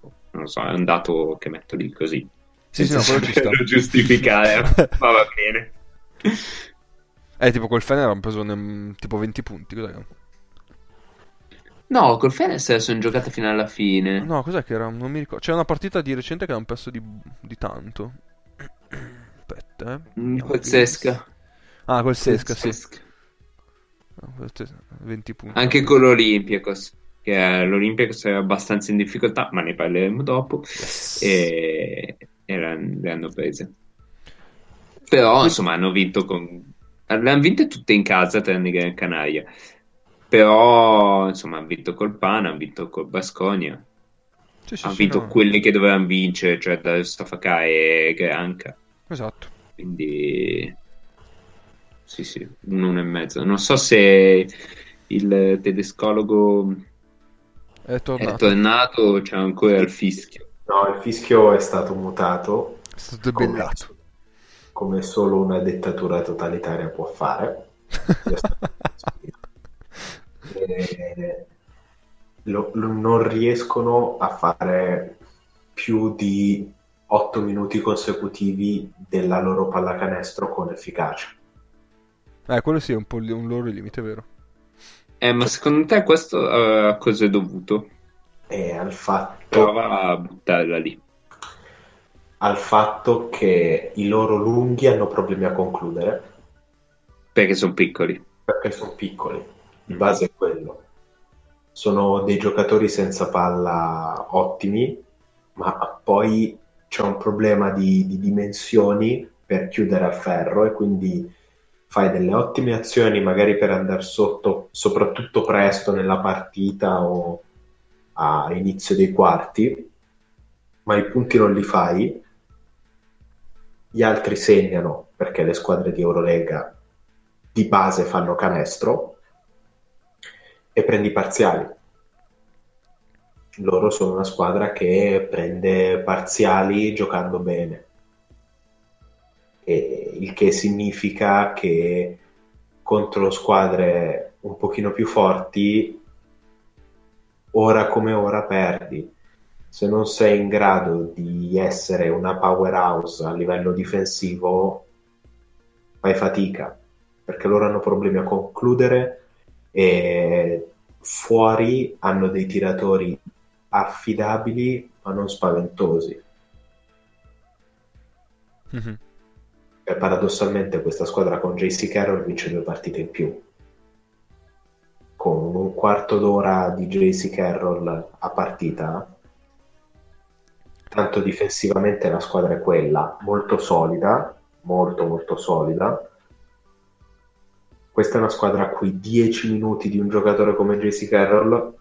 non lo so, è un dato che metto lì così. Sì, sì, no, quello ci <laughs> sta. giustificare, ma va bene. <laughs> Eh, tipo col Fener hanno preso ne- tipo 20 punti. Cos'è? No, col Fener sono giocate fino alla fine. No, cos'è che era? Non mi ricordo. C'è una partita di recente che hanno perso di, di tanto. Aspetta, eh. Mm, col qui. Sesca. Ah, col Sesca, sì. Sesca. No, questo è 20 punti. Anche con l'Olympiacos. Che eh, l'Olympiacos era abbastanza in difficoltà, ma ne parleremo dopo. E, e la- le hanno prese. Però, insomma, hanno vinto con... Le hanno vinte tutte in casa, tranne Gran Canaria. Però, insomma, hanno vinto col Pana, hanno vinto col Basconia. Sì, sì, hanno sì, vinto no. quelle che dovevano vincere, cioè da Stafaka e Granca. Esatto. Quindi... Sì, sì, un uno e mezzo. Non so se il tedescologo È è tornato. tornato o c'è ancora il fischio. No, il fischio è stato mutato È stato debellato. Come solo una dettatura totalitaria può fare. E <laughs> lo- lo- non riescono a fare più di 8 minuti consecutivi della loro pallacanestro con efficacia. Eh, quello sì, è un po' li- un loro limite, vero? Eh, ma secondo te questo eh, a cosa è dovuto? E al fatto, Prova a buttarla lì. Al fatto che i loro lunghi hanno problemi a concludere Perché sono piccoli. perché sono piccoli. Di base è quello. Sono dei giocatori senza palla ottimi, ma poi c'è un problema di, di dimensioni per chiudere a ferro e quindi fai delle ottime azioni magari per andare sotto, soprattutto presto nella partita o a inizio dei quarti, ma i punti non li fai. Gli altri segnano perché le squadre di Eurolega di base fanno canestro e prendi parziali. Loro sono una squadra che prende parziali giocando bene, e il che significa che contro squadre un pochino più forti, ora come ora perdi. Se non sei in grado di essere una powerhouse a livello difensivo, fai fatica perché loro hanno problemi a concludere e fuori hanno dei tiratori affidabili ma non spaventosi. Mhm. E paradossalmente questa squadra con JC Carroll vince due partite in più. Con un quarto d'ora di JC Carroll a partita tanto difensivamente la squadra è quella, molto solida, molto molto solida. Questa è una squadra a cui 10 minuti di un giocatore come JC Carroll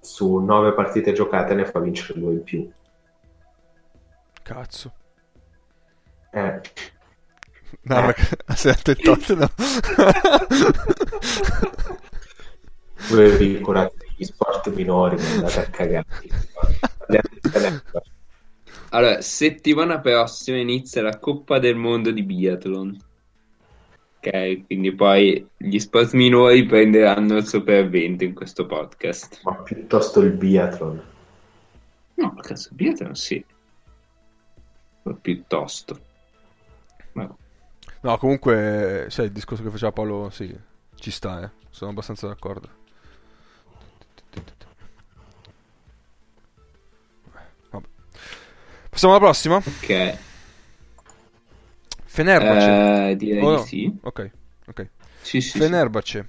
su 9 partite giocate ne fa vincere 2 in più. Cazzo. Eh, No, Eh. perché sei attento no? voi vi curate degli sport minori, ma andate a cagare. <laughs> Allora, settimana prossima inizia la Coppa del Mondo di Biathlon. Ok, quindi poi gli sport minori prenderanno il sopravvento in questo podcast. Ma piuttosto il biathlon. No, cazzo, biathlon sì. O Piuttosto. Ma- No, comunque, sai, il discorso che faceva Paolo, sì, ci sta, eh. Sono abbastanza d'accordo. Passiamo alla prossima. Ok, Fenerbahce. eh, direi Oh, di no. sì. Ok, ok. Sì, sì, sì. Fenerbahce.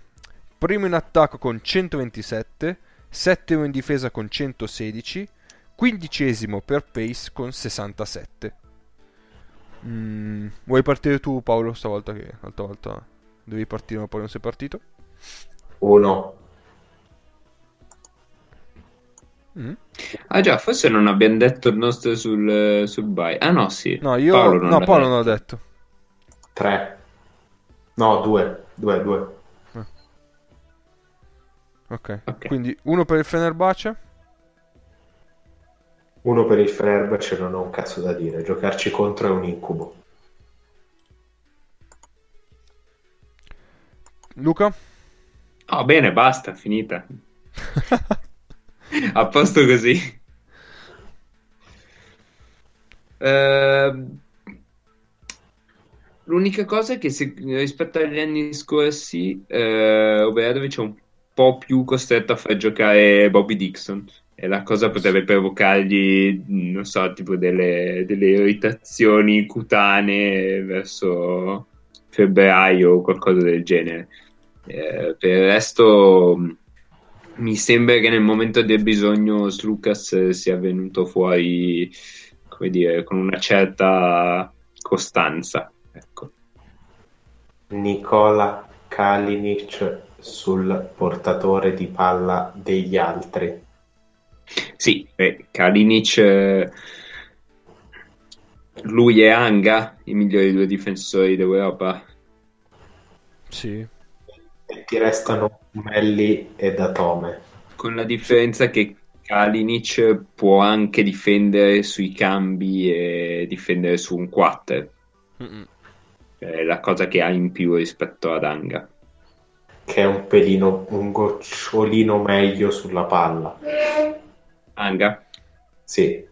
Primo in attacco con 127, settimo in difesa con 116, quindicesimo per pace con 67. Mm, vuoi partire tu Paolo stavolta che l'altra volta devi partire ma poi non sei partito? Uno. Mm. Ah già, forse non abbiamo detto il nostro sul, sul buy. Ah no, sì. No, io Paolo non no, Paolo non l'ho detto. Tre. No, due. Due, due. Ok. Ok. Quindi uno per il Fenerbahce. Uno per il Fenerbahce non ho un cazzo da dire. Giocarci contro è un incubo. Luca? Oh, bene, basta, finita. <laughs> A posto così. Ehm, l'unica cosa è che se- rispetto agli anni scorsi, eh, Obradovic è un po' più costretto a far giocare Bobby Dixon. E la cosa potrebbe provocargli, non so, tipo delle, delle irritazioni cutanee verso febbraio o qualcosa del genere. Eh, per il resto, mi sembra che nel momento del bisogno Slucas eh, sia venuto fuori, come dire, con una certa costanza. Ecco. Nicola Kalinic sul portatore di palla degli altri. Sì, eh, Kalinic, eh, lui e Anga, i migliori due difensori d'Europa. Sì. E ti restano Melli e Datome. Con la differenza che Kalinic può anche difendere sui cambi e difendere su un 4. Mm-mm. È la cosa che ha in più rispetto ad Anga. Che è un pelino, un gocciolino meglio sulla palla. Anga? Sì,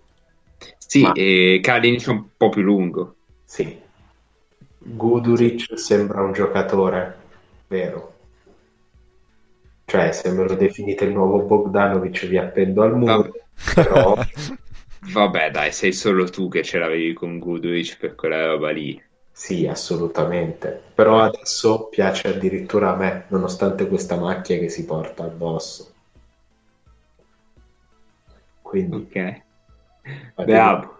Sì, Ma- e Kalinic è un po' più lungo. sì. Guduric sembra un giocatore vero. Cioè, se me lo definite il nuovo Bogdanovic vi appendo al muro, Vabbè. però <laughs> Vabbè, dai, sei solo tu che ce l'avevi con Guduric per quella roba lì. sì, assolutamente. Però adesso piace addirittura a me, nonostante questa macchia che si porta addosso. Quindi, Ok. Bravo.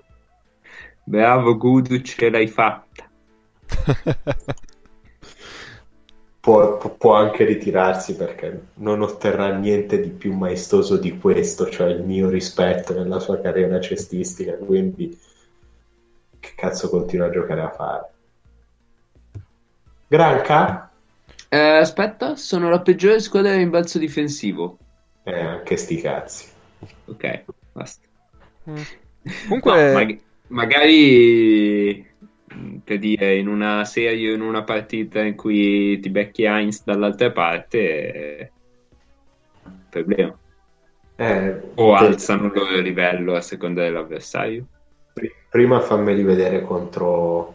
Bravo Gudu, ce l'hai fatta. <laughs> può, pu- può anche ritirarsi perché non otterrà niente di più maestoso di questo, cioè il mio rispetto nella sua carriera cestistica, quindi che cazzo continua a giocare a fare? Granca? Eh, aspetta, sono la peggiore squadra di rimbalzo difensivo. Eh, anche sti cazzi. Ok, basta. Mm. No, Comunque, mag- magari mh, per dire in una serie o in una partita in cui ti becchi Heinz dall'altra parte, eh, problema. Eh, O alzano il loro livello a seconda dell'avversario. pri- prima fammeli vedere contro,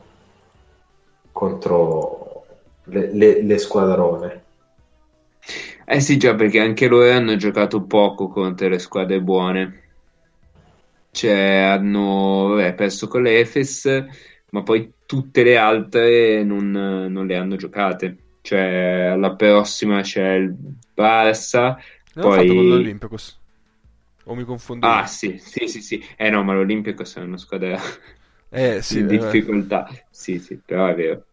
contro le, le- le squadrone. Eh sì, già, perché anche loro hanno giocato poco contro le squadre buone. Cioè, hanno vabbè, perso con l'Efes, ma poi tutte le altre non, non le hanno giocate. Cioè, alla prossima c'è il Barça, l'hanno fatto con poi... l'Olympiacos. O mi confondo? Ah, sì, sì, sì, sì. Eh no, ma l'Olimpico è una squadra <laughs> Eh, sì, in eh, difficoltà. Sì, sì, però è vero.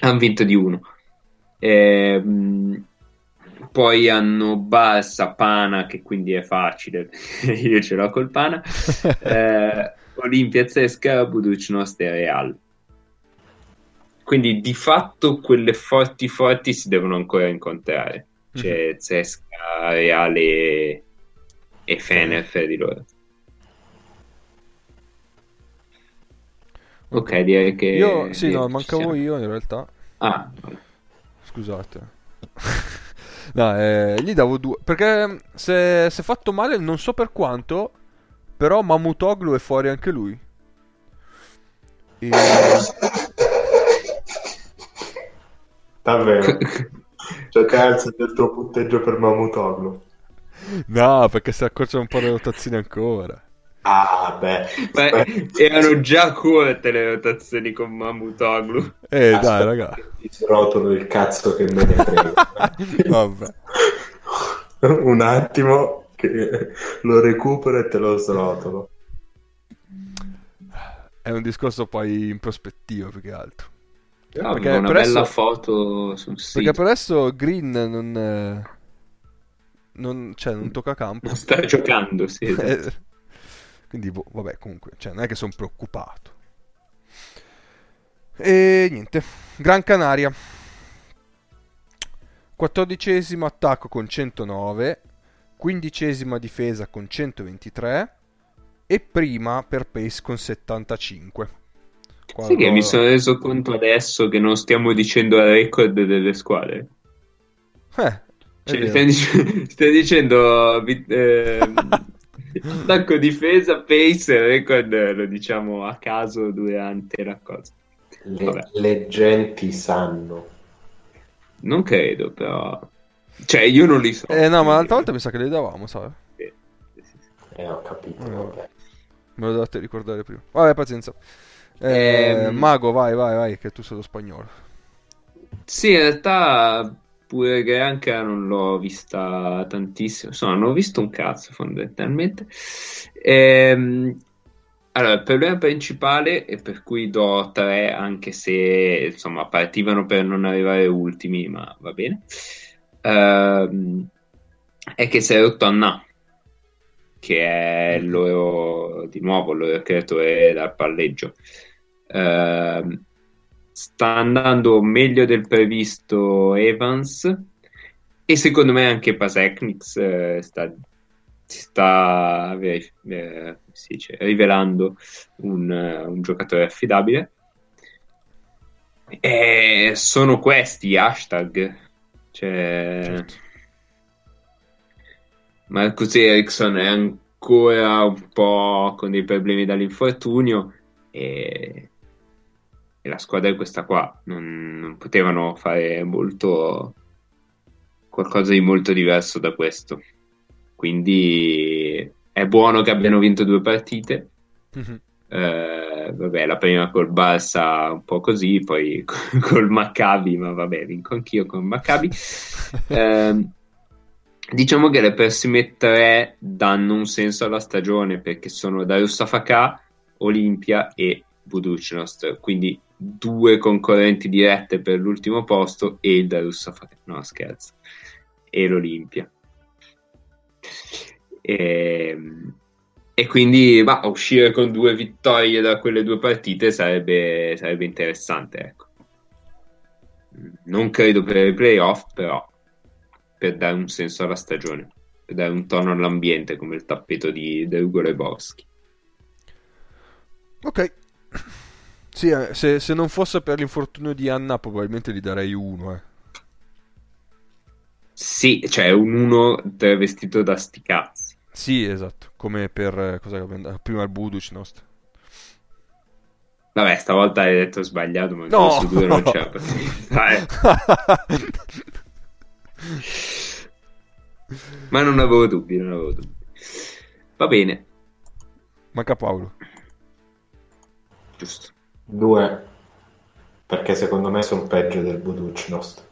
Hanno vinto di uno. Ehm, poi hanno Barça, Pana, che quindi è facile, <laughs> io ce l'ho col Pana. <laughs> Eh, Olimpia, Zesca, Budućnost e Real. Quindi di fatto quelle forti forti si devono ancora incontrare. C'è Zesca, Real e, e Fener fra di loro. Ok, direi che... Io, sì, no, mancavo io in realtà. Ah, Scusate. <laughs> no, eh, gli davo due. Perché se si è fatto male, non so per quanto. Però Mamutoglu è fuori anche lui. E... Davvero. Cioè, cazzo del tuo punteggio per Mamutoglu. No, perché si accorciano un po' le rotazioni ancora. Ah, beh. Aspetta, erano già corte le rotazioni con Mamutoglu. Eh, dai, aspetta raga. che Ti srotolo il cazzo che me ne frega. <laughs> Vabbè. Un attimo che lo recupero e te lo srotolo. È un discorso poi in prospettiva più che altro. No, Perché una per bella adesso- foto sul sito. Perché per adesso Green non, eh, non, cioè, non tocca campo. Non sta giocando, sì. <laughs> esatto. Quindi, boh, vabbè, comunque, cioè, non è che sono preoccupato. E niente, Gran Canaria. Quattordicesimo attacco con 109, quindicesima difesa con 123 e prima per pace con 75. Qua Sai che mi sono reso conto adesso che non stiamo dicendo il record delle squadre. Eh, Cioè, stai, dic- <laughs> stai dicendo <laughs> attacco difesa, pace, il record lo diciamo a caso durante la cosa. Le, le genti sanno. Non credo, però. Cioè, io non li so. Eh no, ma l'altra volta mi sa che le davamo, sai? Sì, sì, sì. Eh, ho capito. Eh, vabbè. Me lo dovete ricordare prima. Vabbè, pazienza. Eh, Ehm. Mago, vai, vai, vai, che tu sei lo spagnolo. Sì, in realtà pure Granca non l'ho vista tantissimo, insomma, non ho visto un cazzo fondamentalmente. Ehm, allora, il problema principale, e per cui do 3, anche se insomma partivano per non arrivare ultimi, ma va bene, ehm, è che si è rotto Anna, che è loro, di nuovo, il loro creatore dal palleggio. Ehm, sta andando meglio del previsto Evans e secondo me anche Pasecnix eh, sta, sta eh, eh, si dice, rivelando un, eh, un giocatore affidabile e sono questi hashtag cioè Certo. Marcus Ericsson è ancora un po' con dei problemi dall'infortunio e, e la squadra è questa qua. Non, non potevano fare molto qualcosa di molto diverso da questo. Quindi è buono che abbiano vinto due partite. Mhm. Eh, vabbè, la prima col Barça un po' così, poi <laughs> col Maccabi, ma vabbè, vinco anch'io con Maccabi. <laughs> Ehm, diciamo che le prossime tre danno un senso alla stagione perché sono Darussafaka, Olimpia e Budućnost, quindi due concorrenti dirette per l'ultimo posto e il Darussafaka, no scherzo, e l'Olimpia. E, e quindi bah, uscire con due vittorie da quelle due partite sarebbe, sarebbe interessante, ecco. Non credo per i playoff, però per dare un senso alla stagione, per dare un tono all'ambiente come il tappeto di Ugo Lebowski. Ok. Sì, eh, se, se non fosse per l'infortunio di Anna, probabilmente gli darei uno. Eh. Sì, cioè un uno travestito da sti cazzi. Sì, esatto. Come per eh, cosa prima il Budućnost. Vabbè, stavolta hai detto sbagliato, ma No! su due non c'è <laughs> la. Ma non avevo dubbi, non avevo dubbi. Va bene, Manca Paolo. giusto. Due. Perché secondo me sono peggio del Budućnost.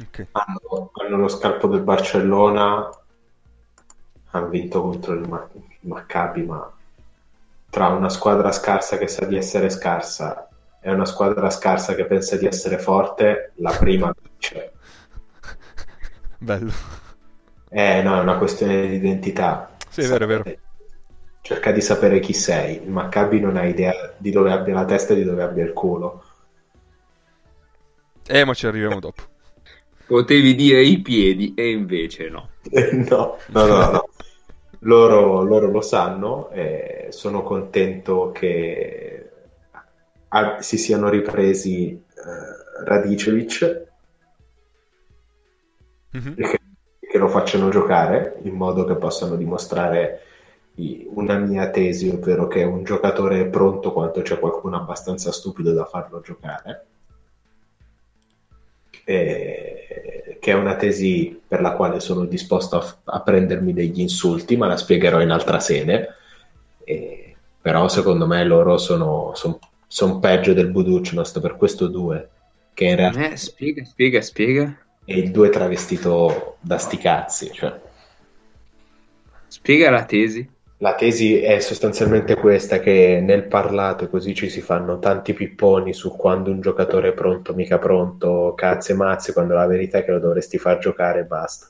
Ok. hanno, hanno lo scalpo del Barcellona, hanno vinto contro il, Ma- il Maccabi, ma tra una squadra scarsa che sa di essere scarsa e una squadra scarsa che pensa di essere forte, la prima vince. <laughs> Bello. Eh no, è una questione di identità. Sì, è vero, è vero. Cerca di sapere chi sei. Il Maccabi non ha idea di dove abbia la testa e di dove abbia il culo. Eh, ma ci arriviamo dopo. Potevi dire i piedi e invece no. <laughs> No, no, no, no. Loro, loro lo sanno e sono contento che si siano ripresi eh, Radicevic Mhm. e che, che lo facciano giocare in modo che possano dimostrare i- una mia tesi, ovvero che un giocatore è pronto quanto c'è qualcuno abbastanza stupido da farlo giocare. E- che è una tesi per la quale sono disposto a, a prendermi degli insulti, ma la spiegherò in altra sede. E- però secondo me loro sono, son- son peggio del Buducnost per questo due, che in realtà Eh, spiega, spiega, spiega. è il due travestito da sti cazzi. Cioè. Spiega la tesi. La tesi è sostanzialmente questa, che nel parlato così ci si fanno tanti pipponi su quando un giocatore è pronto, mica pronto, cazzi e mazzi, quando la verità è che lo dovresti far giocare e basta.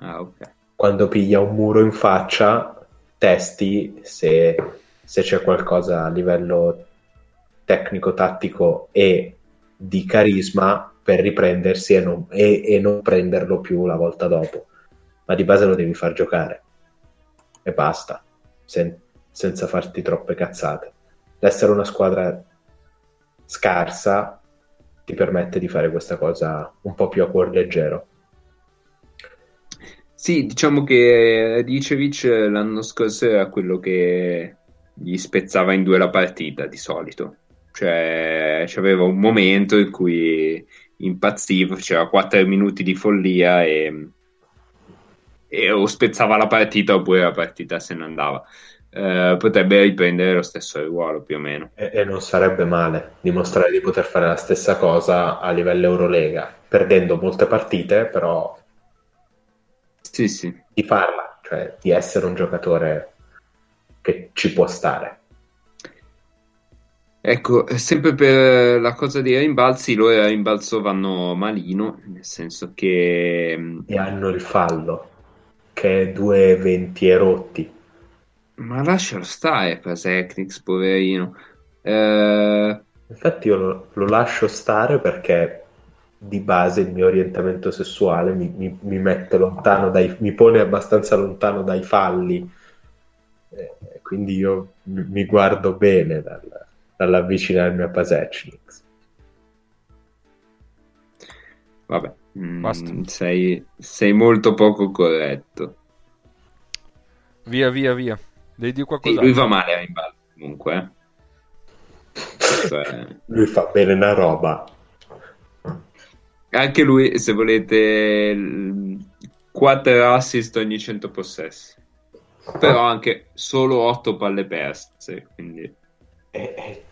Ah, ok. Quando piglia un muro in faccia, testi se, se c'è qualcosa a livello tecnico-tattico e di carisma per riprendersi e non, e- e non prenderlo più la volta dopo. Ma di base lo devi far giocare e basta, sen- senza farti troppe cazzate. L'essere una squadra scarsa ti permette di fare questa cosa un po' più a cuor leggero. Sì, diciamo che Radicevic l'anno scorso era quello che gli spezzava in due la partita di solito. Cioè, c'aveva un momento in cui impazziva, c'era 4 minuti di follia e, e o spezzava la partita oppure la partita se ne andava. Eh, potrebbe riprendere lo stesso ruolo più o meno. E, e non sarebbe male dimostrare di poter fare la stessa cosa a livello Eurolega, perdendo molte partite, però Sì, sì. di farla, cioè di essere un giocatore che ci può stare. Ecco, sempre per la cosa dei rimbalzi, loro a rimbalzo vanno malino, nel senso che E hanno il fallo, che è 2,20 e rotti. Ma lascialo stare, Pasecnix, poverino. Eh, Infatti io lo, lo lascio stare perché di base il mio orientamento sessuale mi, mi- mi mette lontano dai, mi pone abbastanza lontano dai falli. Eh, quindi io mi, mi guardo bene dal- dall'avvicinarmi a Pasecnix. vabbè, mm, Basta. sei, sei molto poco corretto. Via, via, via. Devi dire Sì, qualcosa. lui va male a rimbalzo comunque. eh. Cioè, Lui fa bene una roba. anche lui, se volete, 4 assist ogni 100 possessi. Però anche solo 8 palle perse, quindi... E- e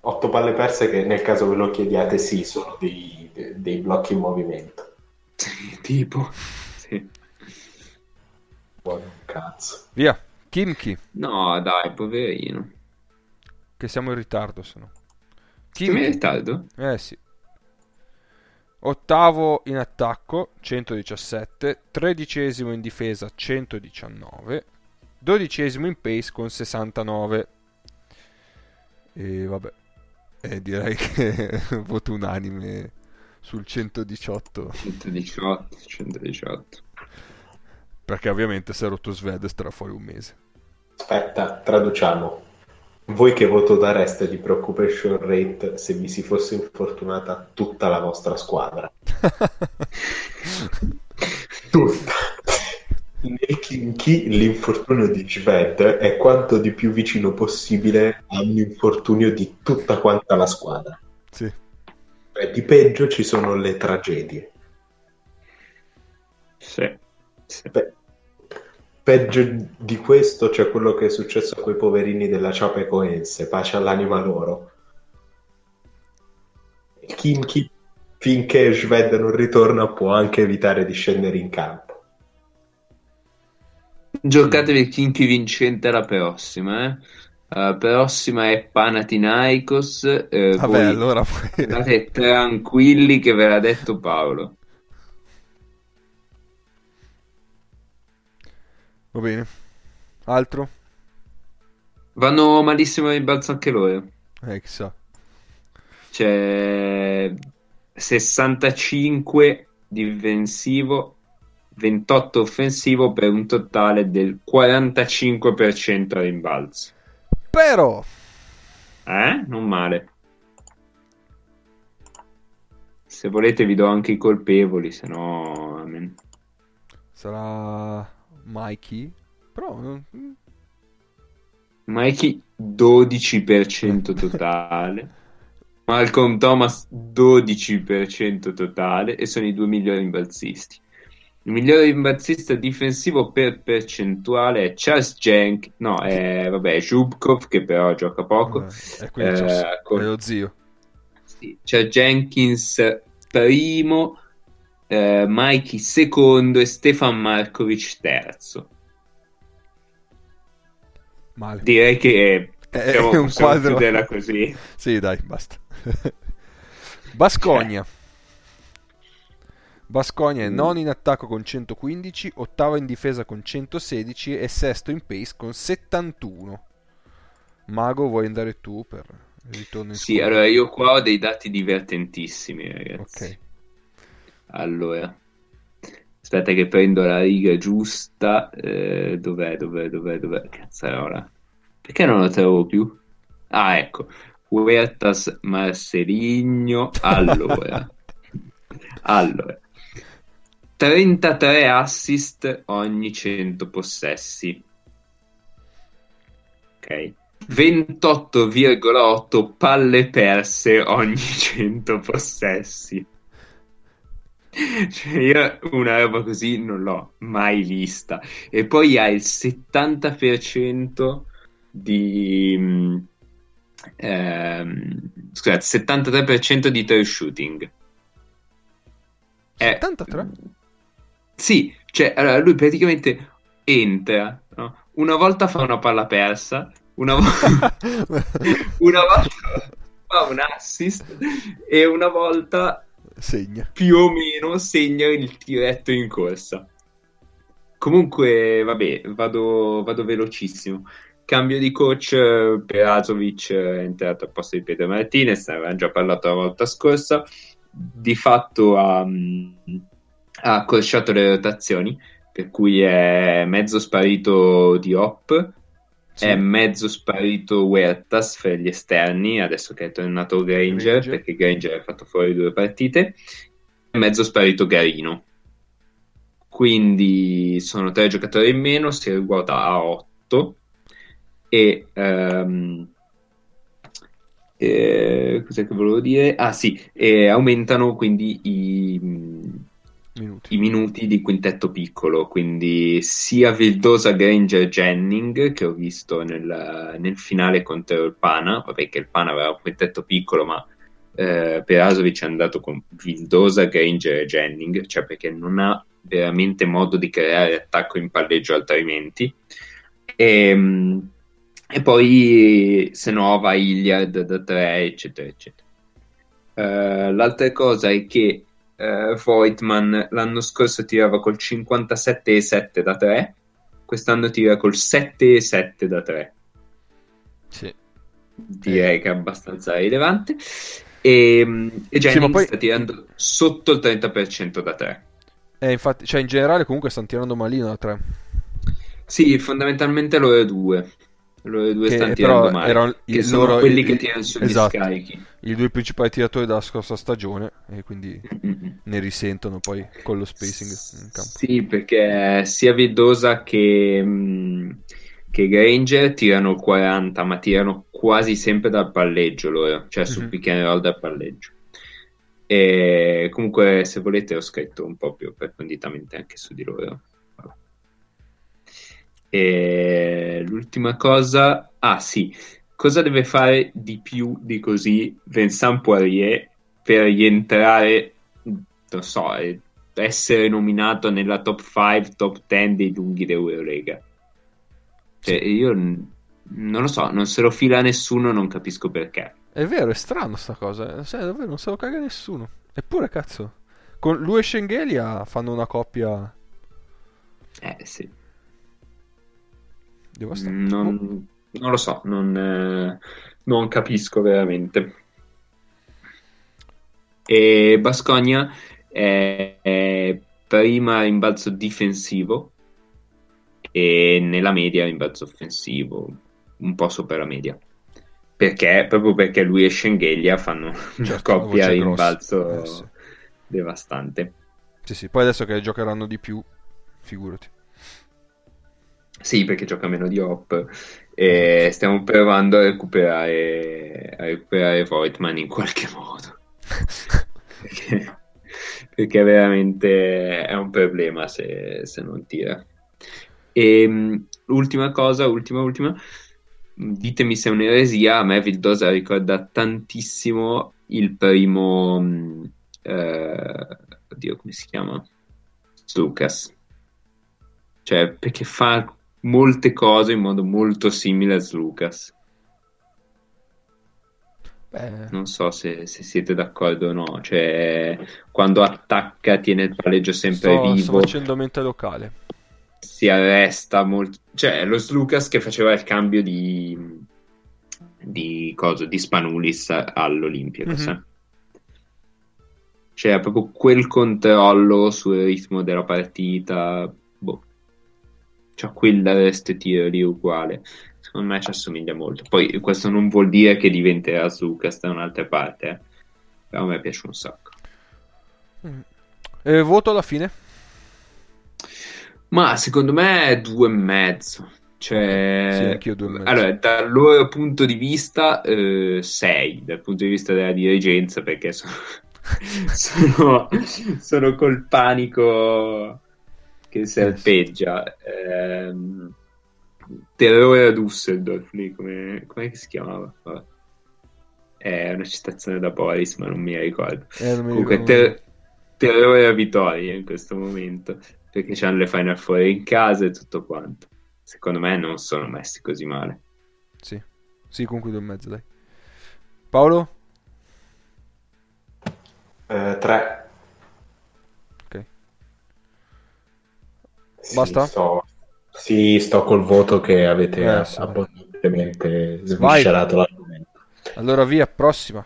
otto palle perse che nel caso ve lo chiediate sì, sono dei, de- dei blocchi in movimento. Sì, tipo... Sì. Buon cazzo. Via. Kimchi, No, dai, poverino. che siamo in ritardo, se no. Siamo in ritardo? Eh sì. Ottavo in attacco, 117. Tredicesimo in difesa, 119. Dodicesimo in pace con 69. E vabbè. E direi <laughs> che voto unanime sul 118. 118, 118. Perché ovviamente se è rotto Sved starà fuori un mese. Aspetta, traduciamo. Voi che voto dareste di preoccupation rate se vi si fosse infortunata tutta la vostra squadra? <laughs> Tutta. Nel Kinky l'infortunio di Sved è quanto di più vicino possibile a un infortunio di tutta quanta la squadra. sì. Cioè, di peggio ci sono le tragedie. Sì. sì. Pe- peggio di questo c'è quello che è successo a quei poverini della Chapecoense, pace all'anima loro. Il Kimchi finché Shved non ritorna può anche evitare di scendere in campo. Giocatevi Kinky vincente la prossima, eh. La prossima è Panathinaikos. eh, Vabbè, allora poi... State tranquilli che ve l'ha detto Paolo. Va bene. Altro? Vanno malissimo in balzo anche loro. Eh, chissà. C'è 65 difensivo, 28 offensivo per un totale del 45% a rimbalzo. Però... Eh? Non male. Se volete vi do anche i colpevoli, se no... amen. Sarà Mikey. Però... Mikey 12% totale. <laughs> Malcolm Thomas 12% totale e sono i due migliori rimbalzisti. Il migliore rimbalzista difensivo per percentuale è Charles Jenk, no, è vabbè, Zhubkov che però gioca poco. Eh, quindi Eh, con- è lo zio. Sì, c'è Jenkins primo, eh, Mikey secondo e Stefan Markovic terzo. Male. Direi che È un quadro. così. Sì, dai, basta. <laughs> Bascogna. Bascogna è Mm. nono in attacco con 115, ottavo in difesa con 116 e sesto in pace con 71. Mago, vuoi andare tu per il ritorno in Sì, squadra? allora io qua ho dei dati divertentissimi, ragazzi. Ok. Allora, aspetta che prendo la riga giusta. Eh, dov'è, dov'è, dov'è, dov'è? Cazzarola. Perché non lo trovo più? Ah, ecco. Huertas Marceligno. Allora. <laughs> allora. 33 assist ogni 100 possessi. Ok. 28,8 palle perse ogni <laughs> 100 possessi. Cioè, io una roba così non l'ho mai vista. E poi ha il 70% di... mm, ehm, scusate, 73% di true shooting. Eh, 73? Sì, cioè, allora lui praticamente entra, no? Una volta fa una palla persa, una, vo- <laughs> una volta fa un assist e una volta Segna. più o meno segna il tiretto in corsa. Comunque, vabbè, vado, vado velocissimo. Cambio di coach, Perasovic è entrato al posto di Pedro Martinez, ne avevamo già parlato la volta scorsa. Di fatto ha, mm, ha accorciato le rotazioni, per cui è mezzo sparito di Hop, Sì. è mezzo sparito Huertas fra gli esterni, adesso che è tornato Granger, Granger. perché Granger ha fatto fuori due partite, è mezzo sparito Garino. Quindi sono tre giocatori in meno, si ruota a 8 e ehm, eh, cos'è che volevo dire? Ah sì, e aumentano quindi i, Minuti. i minuti di quintetto piccolo, quindi sia Vildosa Granger Jennings che ho visto nel, nel finale contro il Pana, vabbè che il Pana aveva un quintetto piccolo, ma eh, Perasovic è andato con Vildosa Granger Jennings, cioè perché non ha veramente modo di creare attacco in palleggio altrimenti. E, e poi se no va Iliad da 3, eccetera, eccetera. Eh, l'altra cosa è che eh, Voigtman l'anno scorso tirava col 57,7 da 3, quest'anno tira col 7,7 da 3. Sì. Direi che è abbastanza rilevante. E, e Jennings ma poi- sta tirando sotto il 30% da 3. Eh, infatti, cioè in generale comunque stanno tirando malino da 3. Sì, fondamentalmente loro due. Loro due Che tirando male. erano che sono loro- quelli i- che tirano sugli esatto. scarichi. I due principali tiratori della scorsa stagione e quindi <laughs> ne risentono poi con lo spacing in campo. Sì, perché sia Vidosa che, mh, che Granger tirano il 40, ma tirano quasi sempre dal palleggio loro, cioè sul Mhm. pick and roll dal palleggio. E comunque, se volete, ho scritto un po' più approfonditamente anche su di loro. E l'ultima cosa, ah sì, cosa deve fare di più di così Vincent Poirier per rientrare, non so, essere nominato nella top 5, top 10 dei lunghi d'Eurolega. Cioè, io non lo so, non se lo fila nessuno, non capisco perché. È vero, è strano sta cosa. Sai, davvero, non se lo caga nessuno. Eppure, cazzo, con lui e Schengelia fanno una coppia Eh sì. Devastante. Non, non lo so, non, eh, non capisco veramente. E Bascogna è, è prima rimbalzo difensivo e nella media rimbalzo offensivo, un po' sopra la media. Perché? Proprio perché lui e Schengelia fanno una Certo, una coppia voce rimbalzo. Eh, sì. devastante. Sì, sì, poi adesso che giocheranno di più, figurati. Sì, perché gioca meno di Hop e stiamo provando a recuperare, a recuperare Voigtman in qualche modo. perché, <laughs> perché veramente è un problema se, se non tira. E mh, l'ultima cosa, ultima, ultima, ditemi se è un'eresia, a me Vildosa ricorda tantissimo il primo, mh, eh, oddio come si chiama? Lucas. Cioè, perché fa molte cose in modo molto simile a Lucas. Beh, Non so se, se siete d'accordo o no. Cioè, quando attacca tiene il palleggio sempre sto, sto vivo, facendo mente locale. si arresta molto. Cioè, lo Lucas che faceva il cambio di, di, cosa, di Spanulis all'Olympiacos. Mhm. eh. Cioè, proprio quel controllo sul ritmo della partita. Boh. C'ha quel tiro lì uguale. Secondo me ci assomiglia molto. Poi questo non vuol dire che diventerà Lucas da un'altra parte. eh. Però a me piace un sacco. E voto alla fine? Ma secondo me è due e mezzo. Cioè, Sì, anch'io due e mezzo. Allora, dal loro punto di vista, eh, sei, dal punto di vista della dirigenza, perché sono, <laughs> sono, sono col panico che serpeggia. Ehm, terrore a Düsseldorf, lì, come, com'è che si chiamava? Vabbè. È una citazione da Boris, ma non mi ricordo. Eh, non mi Comunque, ricordo. ter- terrore a Vittoria in questo momento perché c'hanno le Final Four in casa e tutto quanto. Secondo me non sono messi così male. Sì, sì, due e mezzo, dai. Paolo? Eh, Sì, Basta? Sto... Sì, sto col voto che avete Eh, sì. abbondantemente sviscerato l'argomento. Allora via, prossima.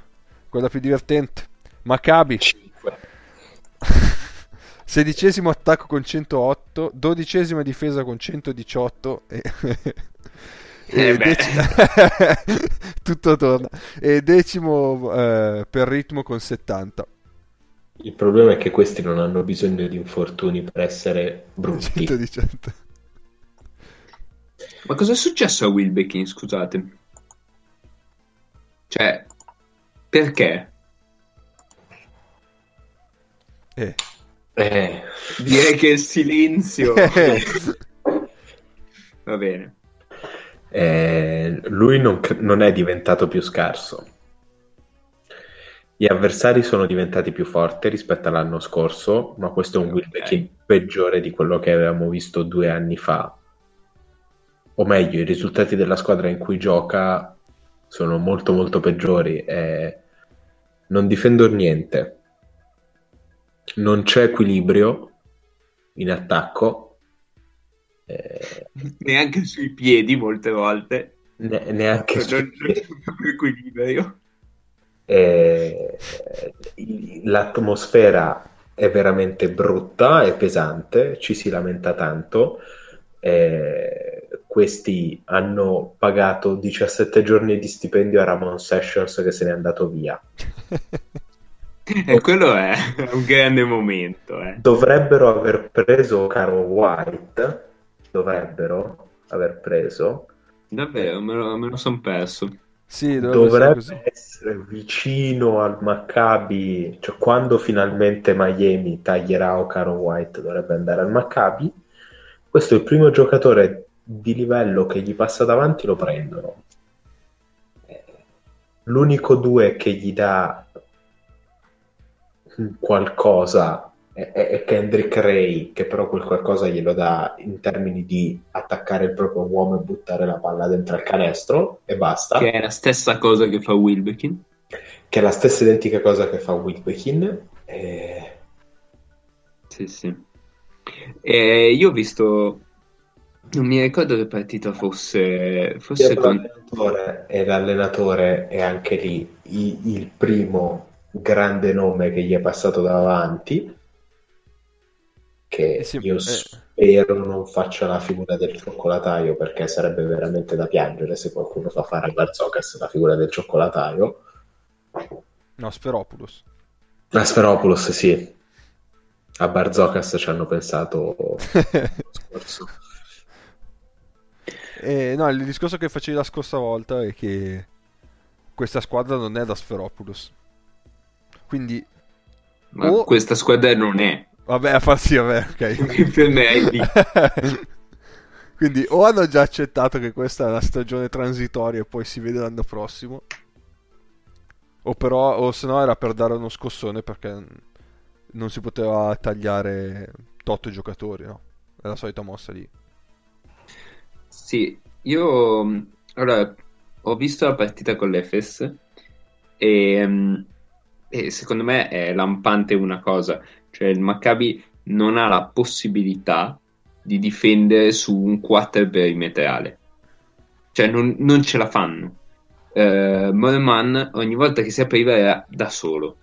Quella più divertente. Maccabi. 5. <laughs> Sedicesimo attacco con 108, dodicesima difesa con 118 e, <laughs> Eh dec- <laughs> tutto torna e decimo eh, per ritmo con 70 Il problema è che questi non hanno bisogno di infortuni per essere brutti. 118 Ma cosa è successo a Wilbekin, scusate? Cioè, perché? eh. Eh, Direi che il silenzio... <laughs> Va bene. eh, lui non, non è diventato più scarso. Gli avversari sono diventati più forti rispetto all'anno scorso, ma questo è un Wilbekin peggiore di quello che avevamo visto due anni fa. O meglio, i risultati della squadra in cui gioca sono molto molto peggiori. e non difendo niente. Non c'è equilibrio in attacco. eh, Neanche sui piedi molte volte. ne- neanche Non, sui non c'è equilibrio. Eh, l'atmosfera è veramente brutta e pesante, ci si lamenta tanto. Eh, questi hanno pagato 17 giorni di stipendio a Ramon Sessions che se n'è andato via. <laughs> E quello è un grande momento, eh. Dovrebbero aver preso Caro White, dovrebbero aver preso, Davvero, me lo, me lo son perso. Sì dovrebbe, dovrebbe essere vicino al Maccabi, cioè quando finalmente Miami taglierà Ocaro White dovrebbe andare al Maccabi. Questo è il primo giocatore di livello che gli passa davanti, lo prendono. Eh, L'unico due che gli dà qualcosa è, Kendrick Ray che però quel qualcosa glielo dà in termini di attaccare il proprio uomo e buttare la palla dentro al canestro e basta Che è la stessa cosa che fa Wilbekin. che è la stessa identica cosa che fa Wilbekin e... Sì, sì. E io ho visto... Non mi ricordo che partita fosse... Fosse con... l'allenatore e l'allenatore è anche lì i- il primo grande nome che gli è passato davanti che Eh sì, io eh. spero non faccia la figura del cioccolataio perché sarebbe veramente da piangere se qualcuno fa fare a Barzocas la figura del cioccolataio No, Sferopoulos. a Sferopoulos sì a Barzocas ci hanno pensato <laughs> scorso Eh, no, il discorso che facevi la scorsa volta è che questa squadra non è da Sferopoulos. Quindi, Ma o- questa squadra non è. Vabbè, a farsi, vabbè, ok. per me è lì. Quindi o hanno già accettato che questa è una stagione transitoria e poi si vede l'anno prossimo, o però, o se no era per dare uno scossone perché non si poteva tagliare tot giocatori, no? È la solita mossa lì. Sì, io allora, ho visto la partita con l'Efes e, mh, e secondo me è lampante una cosa, cioè il Maccabi non ha la possibilità di difendere su un quarter perimetrale, cioè non, non ce la fanno. Eh, Morman ogni volta che si apriva era da solo.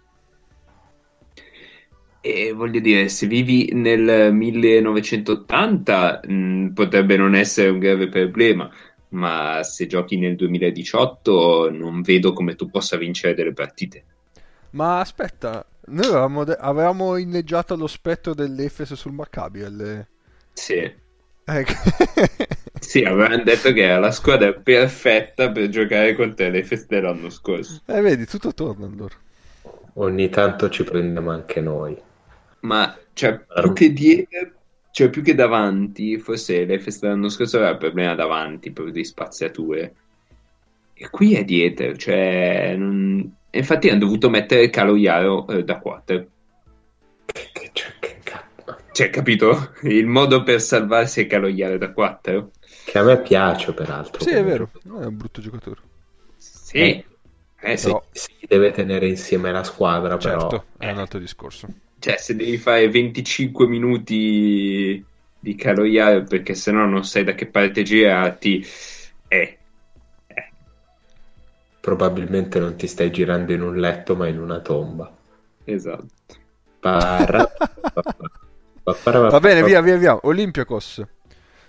E voglio dire, se vivi nel 1980 mh, potrebbe non essere un grave problema, ma se giochi nel 2018 non vedo come tu possa vincere delle partite. Ma aspetta, noi avevamo, de- avevamo inneggiato lo spettro dell'Efes sul Maccabi. alle- Sì, Eh, <laughs> sì, avevano detto che era la squadra perfetta per giocare contro l'Efes dell'anno scorso. eh, vedi, tutto torna allora. ogni tanto ci prendiamo anche noi Ma cioè, più che dietro, cioè più che davanti, forse l'Efes dell'anno scorso aveva il problema davanti, proprio di spaziature. E qui è dietro, cioè... non- Infatti hanno dovuto mettere Caloiaro eh, da 4. che, che, cioè, che Cioè, capito? Il modo per salvarsi è Caloiaro da 4. che a me piace peraltro Sì, è vero, non è un brutto giocatore. Sì. Eh, sì. Però- si deve tenere insieme la squadra però Certo, è un altro discorso. Cioè, se devi fare 25 minuti di Caloiaro perché sennò non sai da che parte girarti, eh, eh, probabilmente non ti stai girando in un letto ma in una tomba esatto. Parra- <laughs> Va bene, via, via, via. Olympiakos.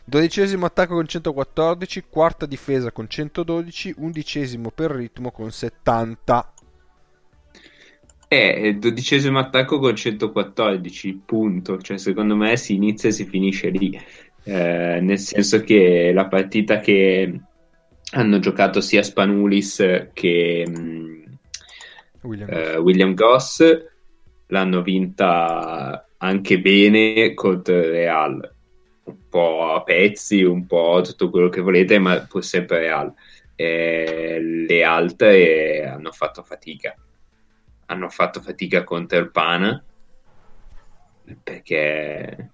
Dodicesimo attacco con 114, quarta difesa con 112, undicesimo per ritmo con 70. È il dodicesimo attacco con 114, punto. Cioè, secondo me si inizia e si finisce lì. Eh, nel senso che la partita che hanno giocato sia Spanulis che mh, William. eh, William Goss l'hanno vinta anche bene contro il Real. Un po' a pezzi, un po' tutto quello che volete, ma pur sempre Real. Eh, le altre hanno fatto fatica hanno fatto fatica contro il Pana perché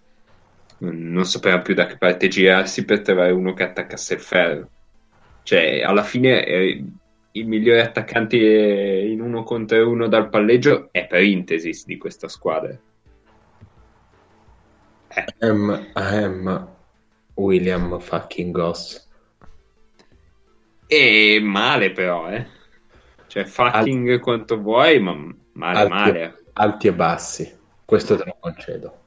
non sapeva più da che parte girarsi per trovare uno che attaccasse il ferro. Cioè, alla fine eh, il migliore attaccante in uno contro uno dal palleggio è Parenthesis di questa squadra. Eh, M, M, William fucking Goss e male però, eh. Cioè, fucking quanto vuoi, ma male alti, male. alti e bassi questo te lo concedo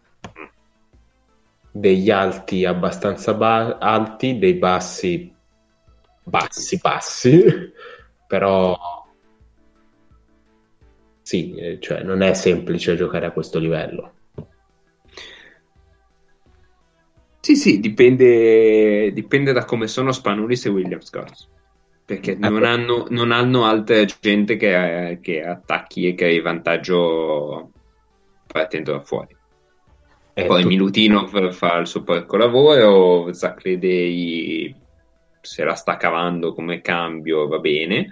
degli alti abbastanza ba- alti dei bassi bassi bassi però sì eh, cioè non è semplice giocare a questo livello Sì, sì, dipende, dipende da come sono Spanulis e Williams Goss. Perché non hanno, non hanno altra gente che, che attacchi e crei vantaggio partendo da fuori. È Poi tutto- Milutinov fa il suo porco lavoro, Zacledei se la sta cavando come cambio, va bene.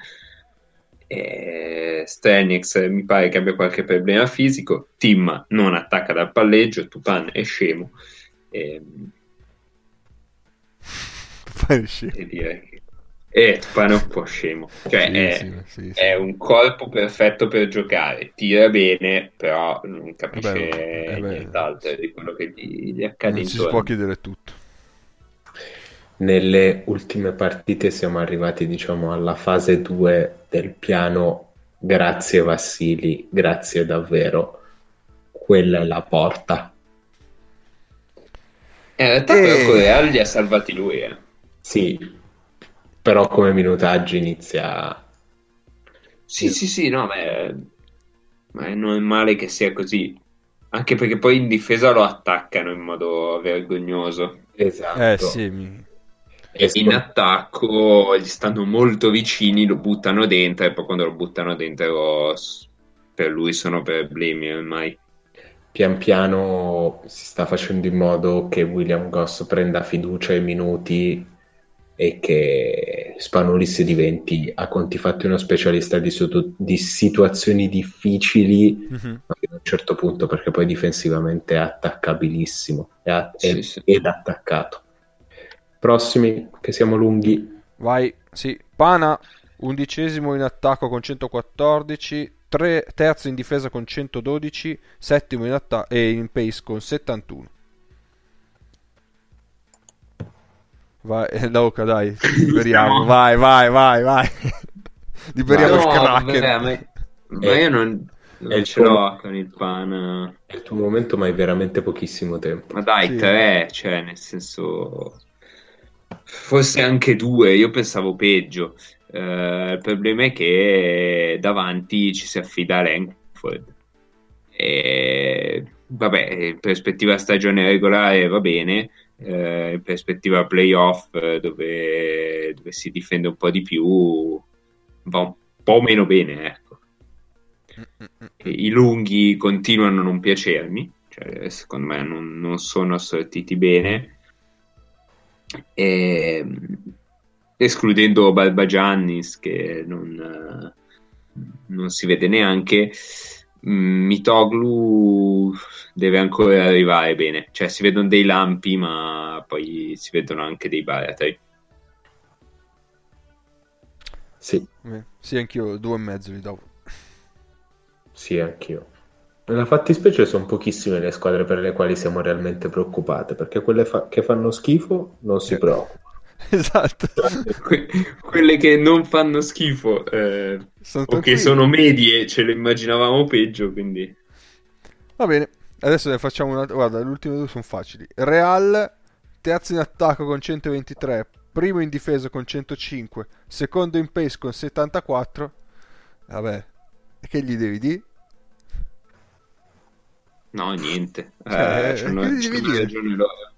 E Stenix mi pare che abbia qualche problema fisico. Tim non attacca dal palleggio. Tupan è scemo. E, Fai scemo. e direi che. E Tupan è un po' scemo. Cioè, Sì, è, sì, sì, è un corpo perfetto per giocare. Tira bene, però non capisce eh beh, nient'altro di quello che gli, gli accade Non si intorno. può chiedere tutto. Nelle ultime partite siamo arrivati, diciamo, alla fase 2 del piano. Grazie Vassili, grazie davvero. Quella è la porta. Eh, In realtà, E- però, Real li ha salvati lui. Eh. Sì, però come minutaggi inizia... Sì, sì, sì, no, ma, è... ma è normale che sia così. Anche perché poi in difesa lo attaccano in modo vergognoso. Esatto. Eh sì, mi... E In attacco gli stanno molto vicini, lo buttano dentro e poi quando lo buttano dentro per lui sono problemi ormai. pian piano si sta facendo in modo che William Goss prenda fiducia ai minuti e che Spanulis diventi a conti fatti uno specialista di, situ- di situazioni difficili Mhm. fino a un certo punto perché poi difensivamente è attaccabilissimo è a- è- Sì, sì. ed attaccato prossimi che siamo lunghi Vai, sì. Pana, undicesimo in attacco con 114, tre- terzo in difesa con 112, settimo in attacco e in pace con 71. Vai, eh, dai, <laughs> liberiamo. Vai, vai, vai, vai. <laughs> liberiamo No, il Kraken. vabbè, ma, ma io non, non è il ce l'ho con il pan. è il tuo momento ma hai veramente pochissimo tempo Ma dai, Sì. tre, cioè, nel senso, forse anche due, io pensavo peggio. Eh, il problema è che davanti ci si affida a Langford. E, vabbè, in prospettiva stagione regolare va bene, eh, in prospettiva playoff eh, dove, dove si difende un po' di più va un po' meno bene, ecco. I lunghi continuano a non piacermi, cioè, secondo me non, non sono assortiti bene. E, escludendo Barbagiannis che non, non si vede neanche, mm, Mitoglu deve ancora arrivare bene, cioè si vedono dei lampi ma poi si vedono anche dei baratri. sì Sì, anch'io due e mezzo gli davo. Sì, anch'io. Nella fattispecie sono pochissime le squadre per le quali siamo realmente preoccupate, perché quelle fa- che fanno schifo non si preoccupano. <laughs> Esatto. Que- quelle che non fanno schifo eh, Sono o che sono medie ce le immaginavamo peggio, quindi... Va bene, adesso ne facciamo una. Guarda, le ultime due sono facili. Real, terzo in attacco con 123, primo in difesa con 105, secondo in pace con 74. Vabbè, che gli devi dire? No, niente. Cioè, Eh, c'hanno, c'hanno dire? ragione loro.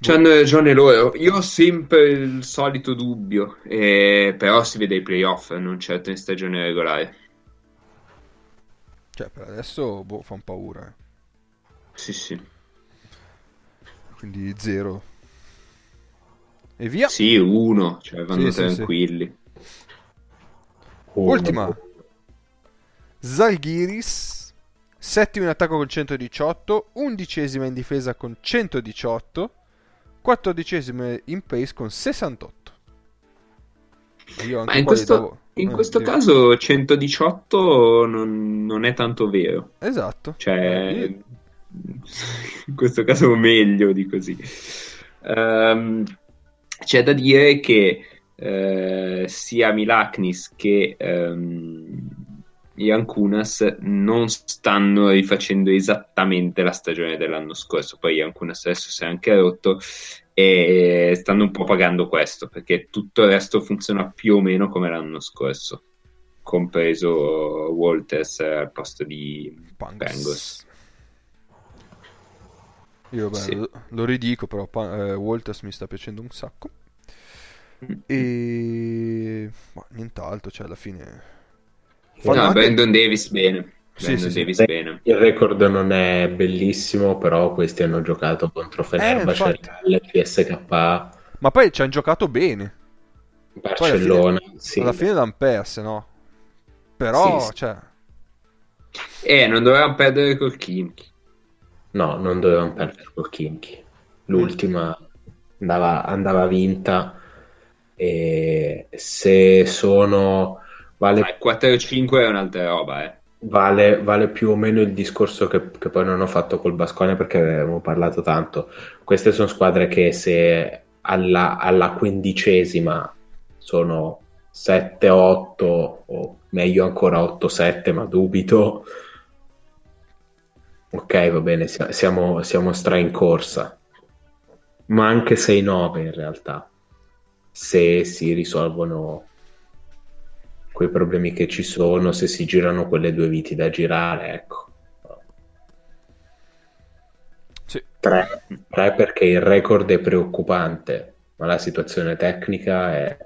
C'hanno ragione loro. Io ho sempre il solito dubbio, eh, però si vede ai playoff, non certo in stagione regolare. Cioè, per adesso boh, fa un paura. eh. Sì, sì. Quindi zero. E via. Sì, uno, cioè vanno Sì, sì, sì. tranquilli. Uno. Ultima. Zalgiris, settimo in attacco con 118, undicesima in difesa con 118, quattordicesima in pace con 68. E Io anche Ma in questo, davo- in questo caso 118 non, non è tanto vero. Esatto. Cioè, Eh, in <laughs> questo caso meglio di così. Ehm, c'è da dire che eh, sia Milaknis che ehm, Jankunas non stanno rifacendo esattamente la stagione dell'anno scorso. Poi Jankunas adesso si è anche rotto e stanno un po' pagando questo perché tutto il resto funziona più o meno come l'anno scorso, compreso Walters al posto di Pangos. Io beh, Sì. lo, ridico, però eh, Walters mi sta piacendo un sacco. Mm. E ma nient'altro, cioè alla fine fanno No, anche- Brandon Davis bene. Sì, Brandon sì, sì. Davis bene. Il record non è bellissimo, però questi hanno giocato contro Fenerbahce. Real, PSK. Ma poi ci hanno giocato bene. Barcellona, sì. Alla fine l'hanno perse, no? Però, Sì, sì. cioè, Eh, non dovevamo perdere col Kimchi. No, non dovevamo perdere col Kimchi. L'ultima andava, andava vinta e se sono... Vale, Ma il 4-5 è un'altra roba, eh. vale, vale più o meno il discorso che, che poi non ho fatto col Basconia perché avevamo parlato tanto. Queste sono squadre che se alla, alla quindicesima sono 7-8 o meglio ancora 8-7, ma dubito. Ok, va bene, sia- siamo, siamo stra in corsa, ma anche 6-9 in realtà, se si risolvono quei problemi che ci sono, se si girano quelle due viti da girare, ecco. sì. 3, perché il record è preoccupante, ma la situazione tecnica è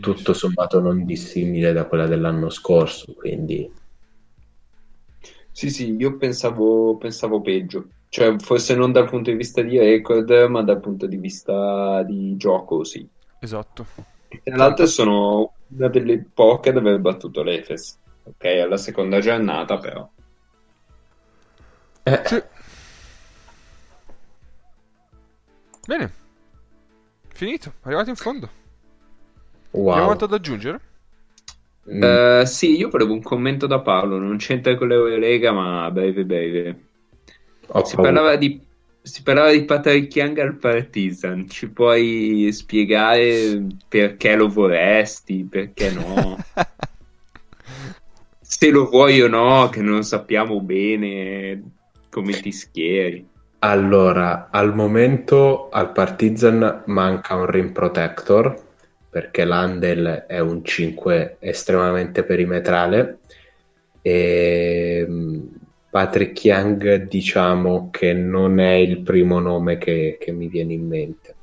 tutto sommato non dissimile da quella dell'anno scorso, quindi Sì, sì, io pensavo, pensavo peggio. Cioè, forse non dal punto di vista di record, ma dal punto di vista di gioco, sì. Esatto. Tra l'altro sono una delle poche ad aver battuto l'Efes. Ok, alla seconda giornata, però. eh, Sì. Bene. Finito, arrivati in fondo. Abbiamo wow. altro da aggiungere? Mm, Eh, sì, io volevo un commento da Paolo, non c'entra con l'Eurolega, ma breve breve. ho Si paura. parlava di, si parlava di Patrick Young al Partizan, ci puoi spiegare perché lo vorresti, perché no? <laughs> Se lo vuoi o no, che non sappiamo bene come ti schieri. Allora, al momento al Partizan manca un rim protector perché l'Handel è un 5 estremamente perimetrale e mm, Patrick Young diciamo che non è il primo nome che, che mi viene in mente.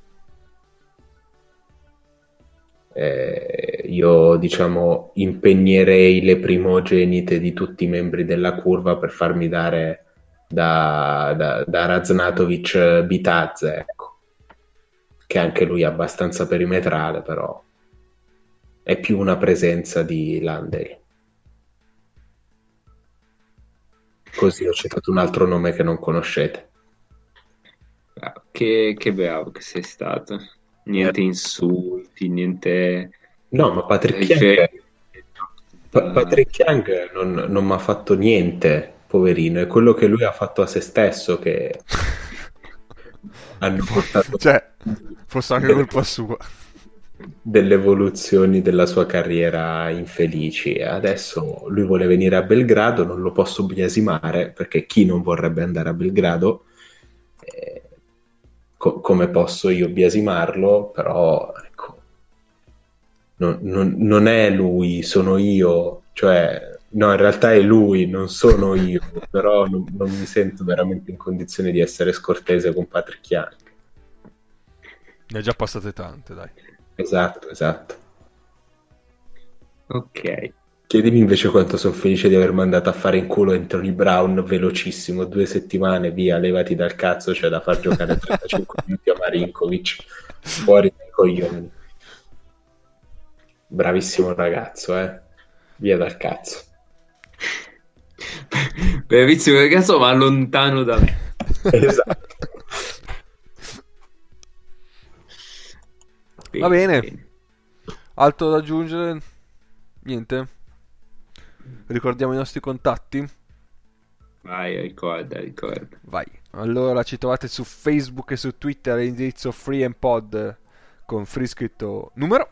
Eh, io diciamo impegnerei le primogenite di tutti i membri della curva per farmi dare da, da, da Raznatovic Bitadze, ecco. che anche lui è abbastanza perimetrale, però è più una presenza di Landry. Così ho citato un altro nome che non conoscete. Bravo, Che, che bravo che sei stato. Niente insulti, niente... No, ma Patrick Young, rifer- Pa- Patrick Young non, non mi ha fatto niente, poverino, è quello che lui ha fatto a se stesso che <laughs> hanno portato Cioè, forse anche colpa sua. Delle evoluzioni della sua carriera infelici. Adesso lui vuole venire a Belgrado, non lo posso biasimare perché chi non vorrebbe andare a Belgrado, eh, co- come posso io biasimarlo, però ecco, non, non- non è lui, sono io, cioè no, in realtà è lui, non sono io, però non, non mi sento veramente in condizione di essere scortese con Patrick Young. Ne ha già passate tante, dai. Esatto, esatto. Ok. Chiedimi invece quanto sono felice di aver mandato a fare in culo Anthony Brown velocissimo, due settimane, via, levati dal cazzo, c'è da far giocare <laughs> 35 minuti a Marinkovic, fuori dai coglioni. Bravissimo ragazzo, eh. Via dal cazzo. Bravissimo ragazzo, ma lontano da me. Esatto. Va bene. Altro da aggiungere? Niente. Ricordiamo i nostri contatti? Vai, ricorda, ricorda. Vai. Allora ci trovate su Facebook e su Twitter all'indirizzo FreeMPod con free scritto numero.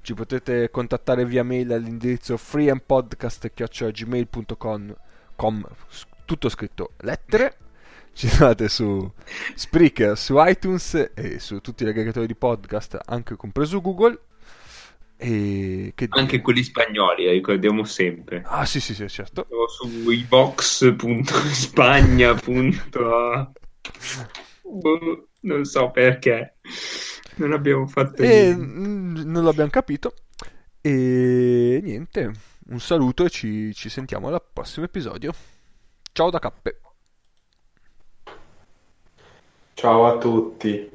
Ci potete contattare via mail all'indirizzo freeandpodcast.gmail.com com, tutto scritto lettere. Ci trovate su Spreaker, su iTunes e su tutti gli aggregatori di podcast, anche compreso Google. E che? Anche quelli spagnoli, eh, ricordiamo sempre. Ah, sì, sì, sì, certo. Su ibox.spagna. Boh, non so perché. Non abbiamo fatto E niente. non l'abbiamo capito. E niente, un saluto e ci, ci sentiamo al prossimo episodio. Ciao da Cappe. Ciao a tutti.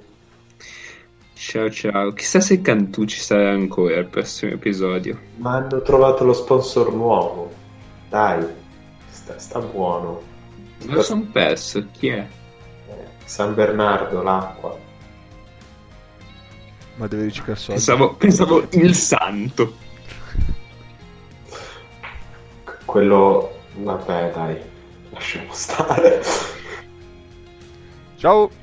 Ciao ciao. Chissà se Cantù ci sarà ancora al prossimo episodio. Ma hanno trovato lo sponsor nuovo. Dai, sta, sta buono. Me lo son perso. Chi è? Eh, San Bernardo, l'acqua. Ma deve riciclare soldi. Pensavo, pensavo il santo. Quello... Vabbè, dai, lasciamo stare. Ciao!